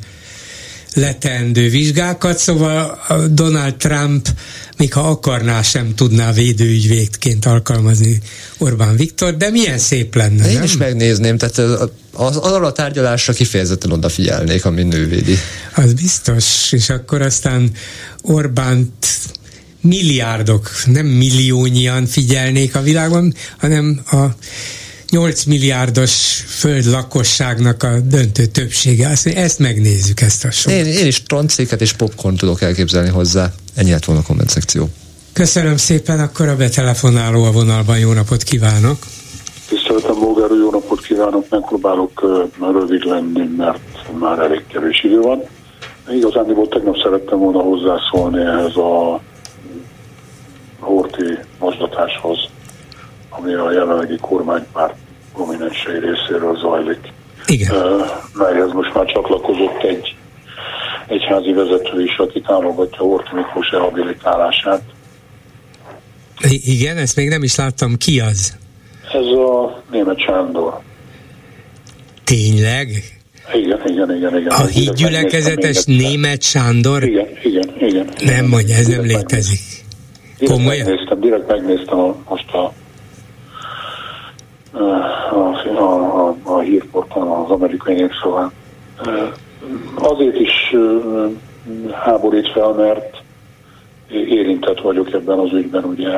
letendő vizsgákat, szóval Donald Trump még ha akarná, sem tudná védőügyvédként alkalmazni Orbán Viktor, de milyen szép lenne, Én nem? is megnézném, tehát az, arra a tárgyalásra kifejezetten odafigyelnék, ami nővédi. Az biztos, és akkor aztán Orbánt milliárdok, nem milliónyian figyelnék a világon, hanem a 8 milliárdos föld lakosságnak a döntő többsége. Azt mondja, ezt megnézzük, ezt a sort. Én, én is troncéket és popcorn tudok elképzelni hozzá. Ennyi lett volna a komment szekció. Köszönöm szépen, akkor a betelefonáló a vonalban. Jó napot kívánok! Tiszteltem, Bolgár, jó napot kívánok! Megpróbálok uh, rövid lenni, mert már elég kevés idő van. Igazán volt tegnap szerettem volna hozzászólni ehhez a horti mozgatáshoz, ami a jelenlegi kormánypárt prominensei részéről zajlik. Igen. Melyhez most már csatlakozott egy egyházi vezető is, aki támogatja Horti Miklós rehabilitálását. I- igen, ezt még nem is láttam. Ki az? Ez a német Sándor. Tényleg? Igen, igen, igen. igen. A hídgyülekezetes német Sándor? Igen, igen, igen. Nem mondja, ez nem létezik. Komolyan? megnéztem, direkt megnéztem a, most a a, a, a, hírportálon, az amerikai népszaván. Azért is háborít fel, mert érintett vagyok ebben az ügyben, ugye.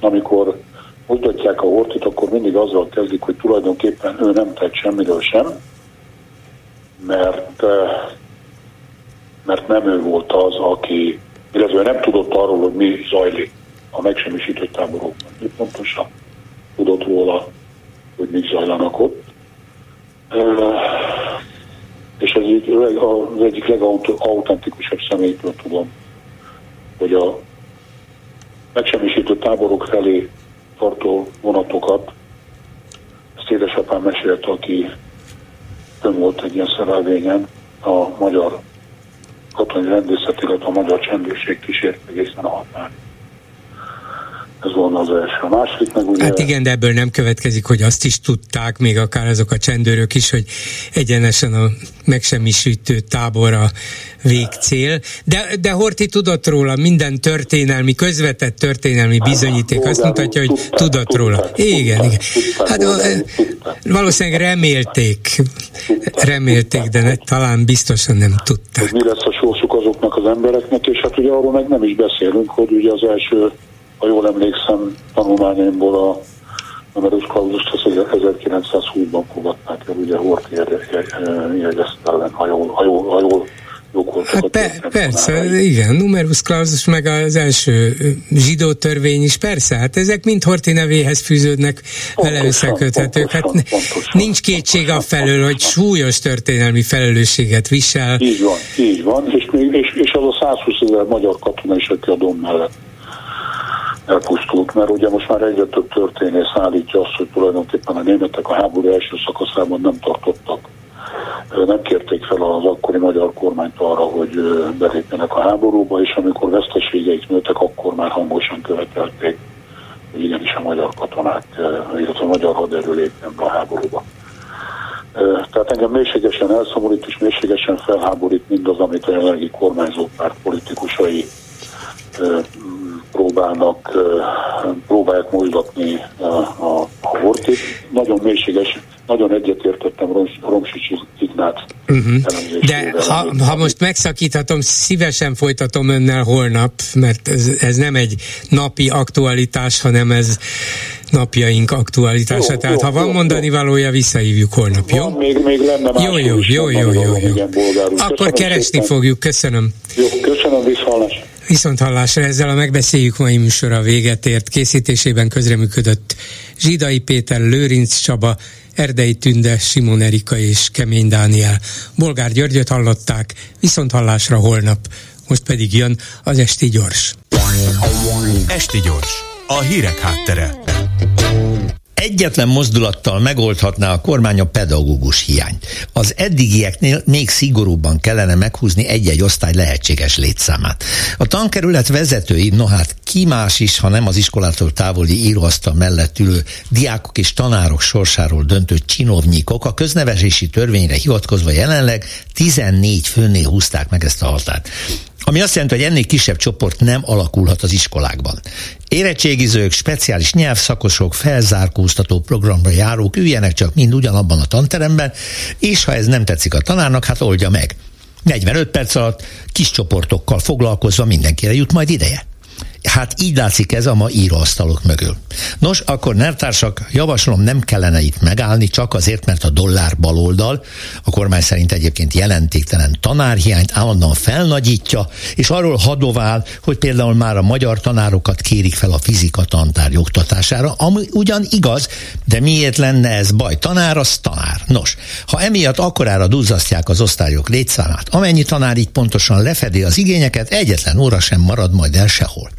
Amikor mutatják a hortit, akkor mindig azzal kezdik, hogy tulajdonképpen ő nem tett semmiről sem, mert, mert nem ő volt az, aki, illetve nem tudott arról, hogy mi zajlik a megsemmisített táborokban. Ő pontosan tudott róla, hogy mik zajlanak ott. És ez így az egyik legautentikusabb személytől tudom, hogy a megsemmisített táborok felé tartó vonatokat, ezt édesapám mesélte, aki ön volt egy ilyen szerelvényen a magyar katonai rendészet, illetve a magyar csendőrség kísért egészen a határig. Ez volna az első. A második meg ugye... Hát igen, de ebből nem következik, hogy azt is tudták, még akár azok a csendőrök is, hogy egyenesen a megsemmisítő tábor a végcél. De, de Horti tudott róla, minden történelmi, közvetett történelmi bizonyíték azt mutatja, hogy tudott róla. Igen, igen. Hát valószínűleg remélték, remélték, de talán biztosan nem tudták. mi lesz a sorsuk azoknak az embereknek, és hát ugye arról meg nem is beszélünk, hogy ugye az első ha jól emlékszem, tanulmányaimból a numerus clausus az 1920-ban fogadták el, ugye Horthy jegyezte ellen, ha jól, ha jól, ha jól Hát per, persze, tanárai. igen, numerus clausus meg az első zsidó törvény is, persze, hát ezek mind Horti nevéhez fűződnek, pontosan, vele összeköthetők. Hát pontosan, nincs kétség a felől, hogy súlyos történelmi felelősséget visel. Így van, így van, és, még, és, és az a 120 ezer magyar katona is, aki a dom mellett elpusztult, mert ugye most már egyre több történész állítja azt, hogy tulajdonképpen a németek a háború első szakaszában nem tartottak. Nem kérték fel az akkori magyar kormányt arra, hogy belépjenek a háborúba, és amikor veszteségeik nőttek, akkor már hangosan követelték, hogy igenis a magyar katonák, illetve a magyar haderő lépjen be a háborúba. Tehát engem mélységesen elszomorít és mélységesen felháborít mindaz, amit a jelenlegi kormányzó párt politikusai próbálnak, próbálják mozgatni a, a, hortit. Nagyon mélységes, nagyon egyetértettem Romsics Ignác uh-huh. De ha, ha most megszakíthatom, szívesen folytatom önnel holnap, mert ez, ez nem egy napi aktualitás, hanem ez napjaink aktualitása. Jó, Tehát jó, ha van jó, mondani jó. valója, visszahívjuk holnap, jó? Van, még, még lenne más jó, jó, jó, jó, jó, jó. Igen, Akkor keresni szépen. fogjuk, köszönöm. Jó, köszönöm, viszontlátásra. Viszont hallásra ezzel a megbeszéljük mai műsora véget ért. Készítésében közreműködött Zsidai Péter, Lőrinc Csaba, Erdei Tünde, Simon Erika és Kemény Dániel. Bolgár Györgyöt hallották, viszont hallásra holnap. Most pedig jön az Esti Gyors. Esti Gyors, a hírek háttere egyetlen mozdulattal megoldhatná a kormány a pedagógus hiányt. Az eddigieknél még szigorúbban kellene meghúzni egy-egy osztály lehetséges létszámát. A tankerület vezetői, no hát ki más is, ha nem az iskolától távoli íróasztal mellett ülő diákok és tanárok sorsáról döntő csinovnyikok a köznevesési törvényre hivatkozva jelenleg 14 főnél húzták meg ezt a határt. Ami azt jelenti, hogy ennél kisebb csoport nem alakulhat az iskolákban. Érettségizők, speciális nyelvszakosok, felzárkóztató programra járók üljenek csak mind ugyanabban a tanteremben, és ha ez nem tetszik a tanárnak, hát oldja meg. 45 perc alatt kis csoportokkal foglalkozva mindenkire jut majd ideje. Hát így látszik ez a ma íróasztalok mögül. Nos, akkor nertársak, javaslom nem kellene itt megállni, csak azért, mert a dollár baloldal, a kormány szerint egyébként jelentéktelen tanárhiányt állandóan felnagyítja, és arról hadovál, hogy például már a magyar tanárokat kérik fel a fizika tantár oktatására, ami ugyan igaz, de miért lenne ez baj? Tanár az tanár. Nos, ha emiatt akkorára duzzasztják az osztályok létszámát, amennyi tanár így pontosan lefedi az igényeket, egyetlen óra sem marad majd el sehol.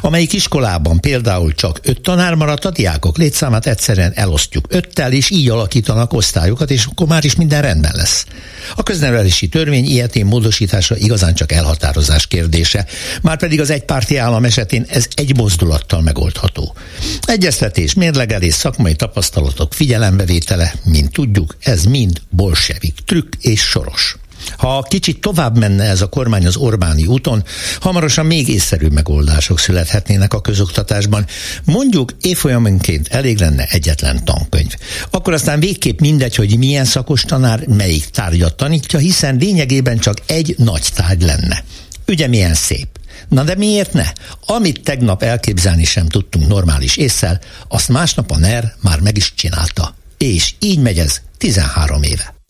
Amelyik iskolában például csak öt tanár maradt, a diákok létszámát egyszerűen elosztjuk öttel, és így alakítanak osztályokat, és akkor már is minden rendben lesz. A köznevelési törvény ilyetén módosítása igazán csak elhatározás kérdése, már pedig az egypárti állam esetén ez egy mozdulattal megoldható. Egyeztetés, mérlegelés, szakmai tapasztalatok figyelembevétele, mint tudjuk, ez mind bolsevik trükk és soros. Ha kicsit tovább menne ez a kormány az Orbáni úton, hamarosan még észszerű megoldások születhetnének a közoktatásban. Mondjuk évfolyamonként elég lenne egyetlen tankönyv. Akkor aztán végképp mindegy, hogy milyen szakos tanár melyik tárgyat tanítja, hiszen lényegében csak egy nagy tárgy lenne. Ugye milyen szép. Na de miért ne? Amit tegnap elképzelni sem tudtunk normális észsel, azt másnap a NER már meg is csinálta. És így megy ez 13 éve.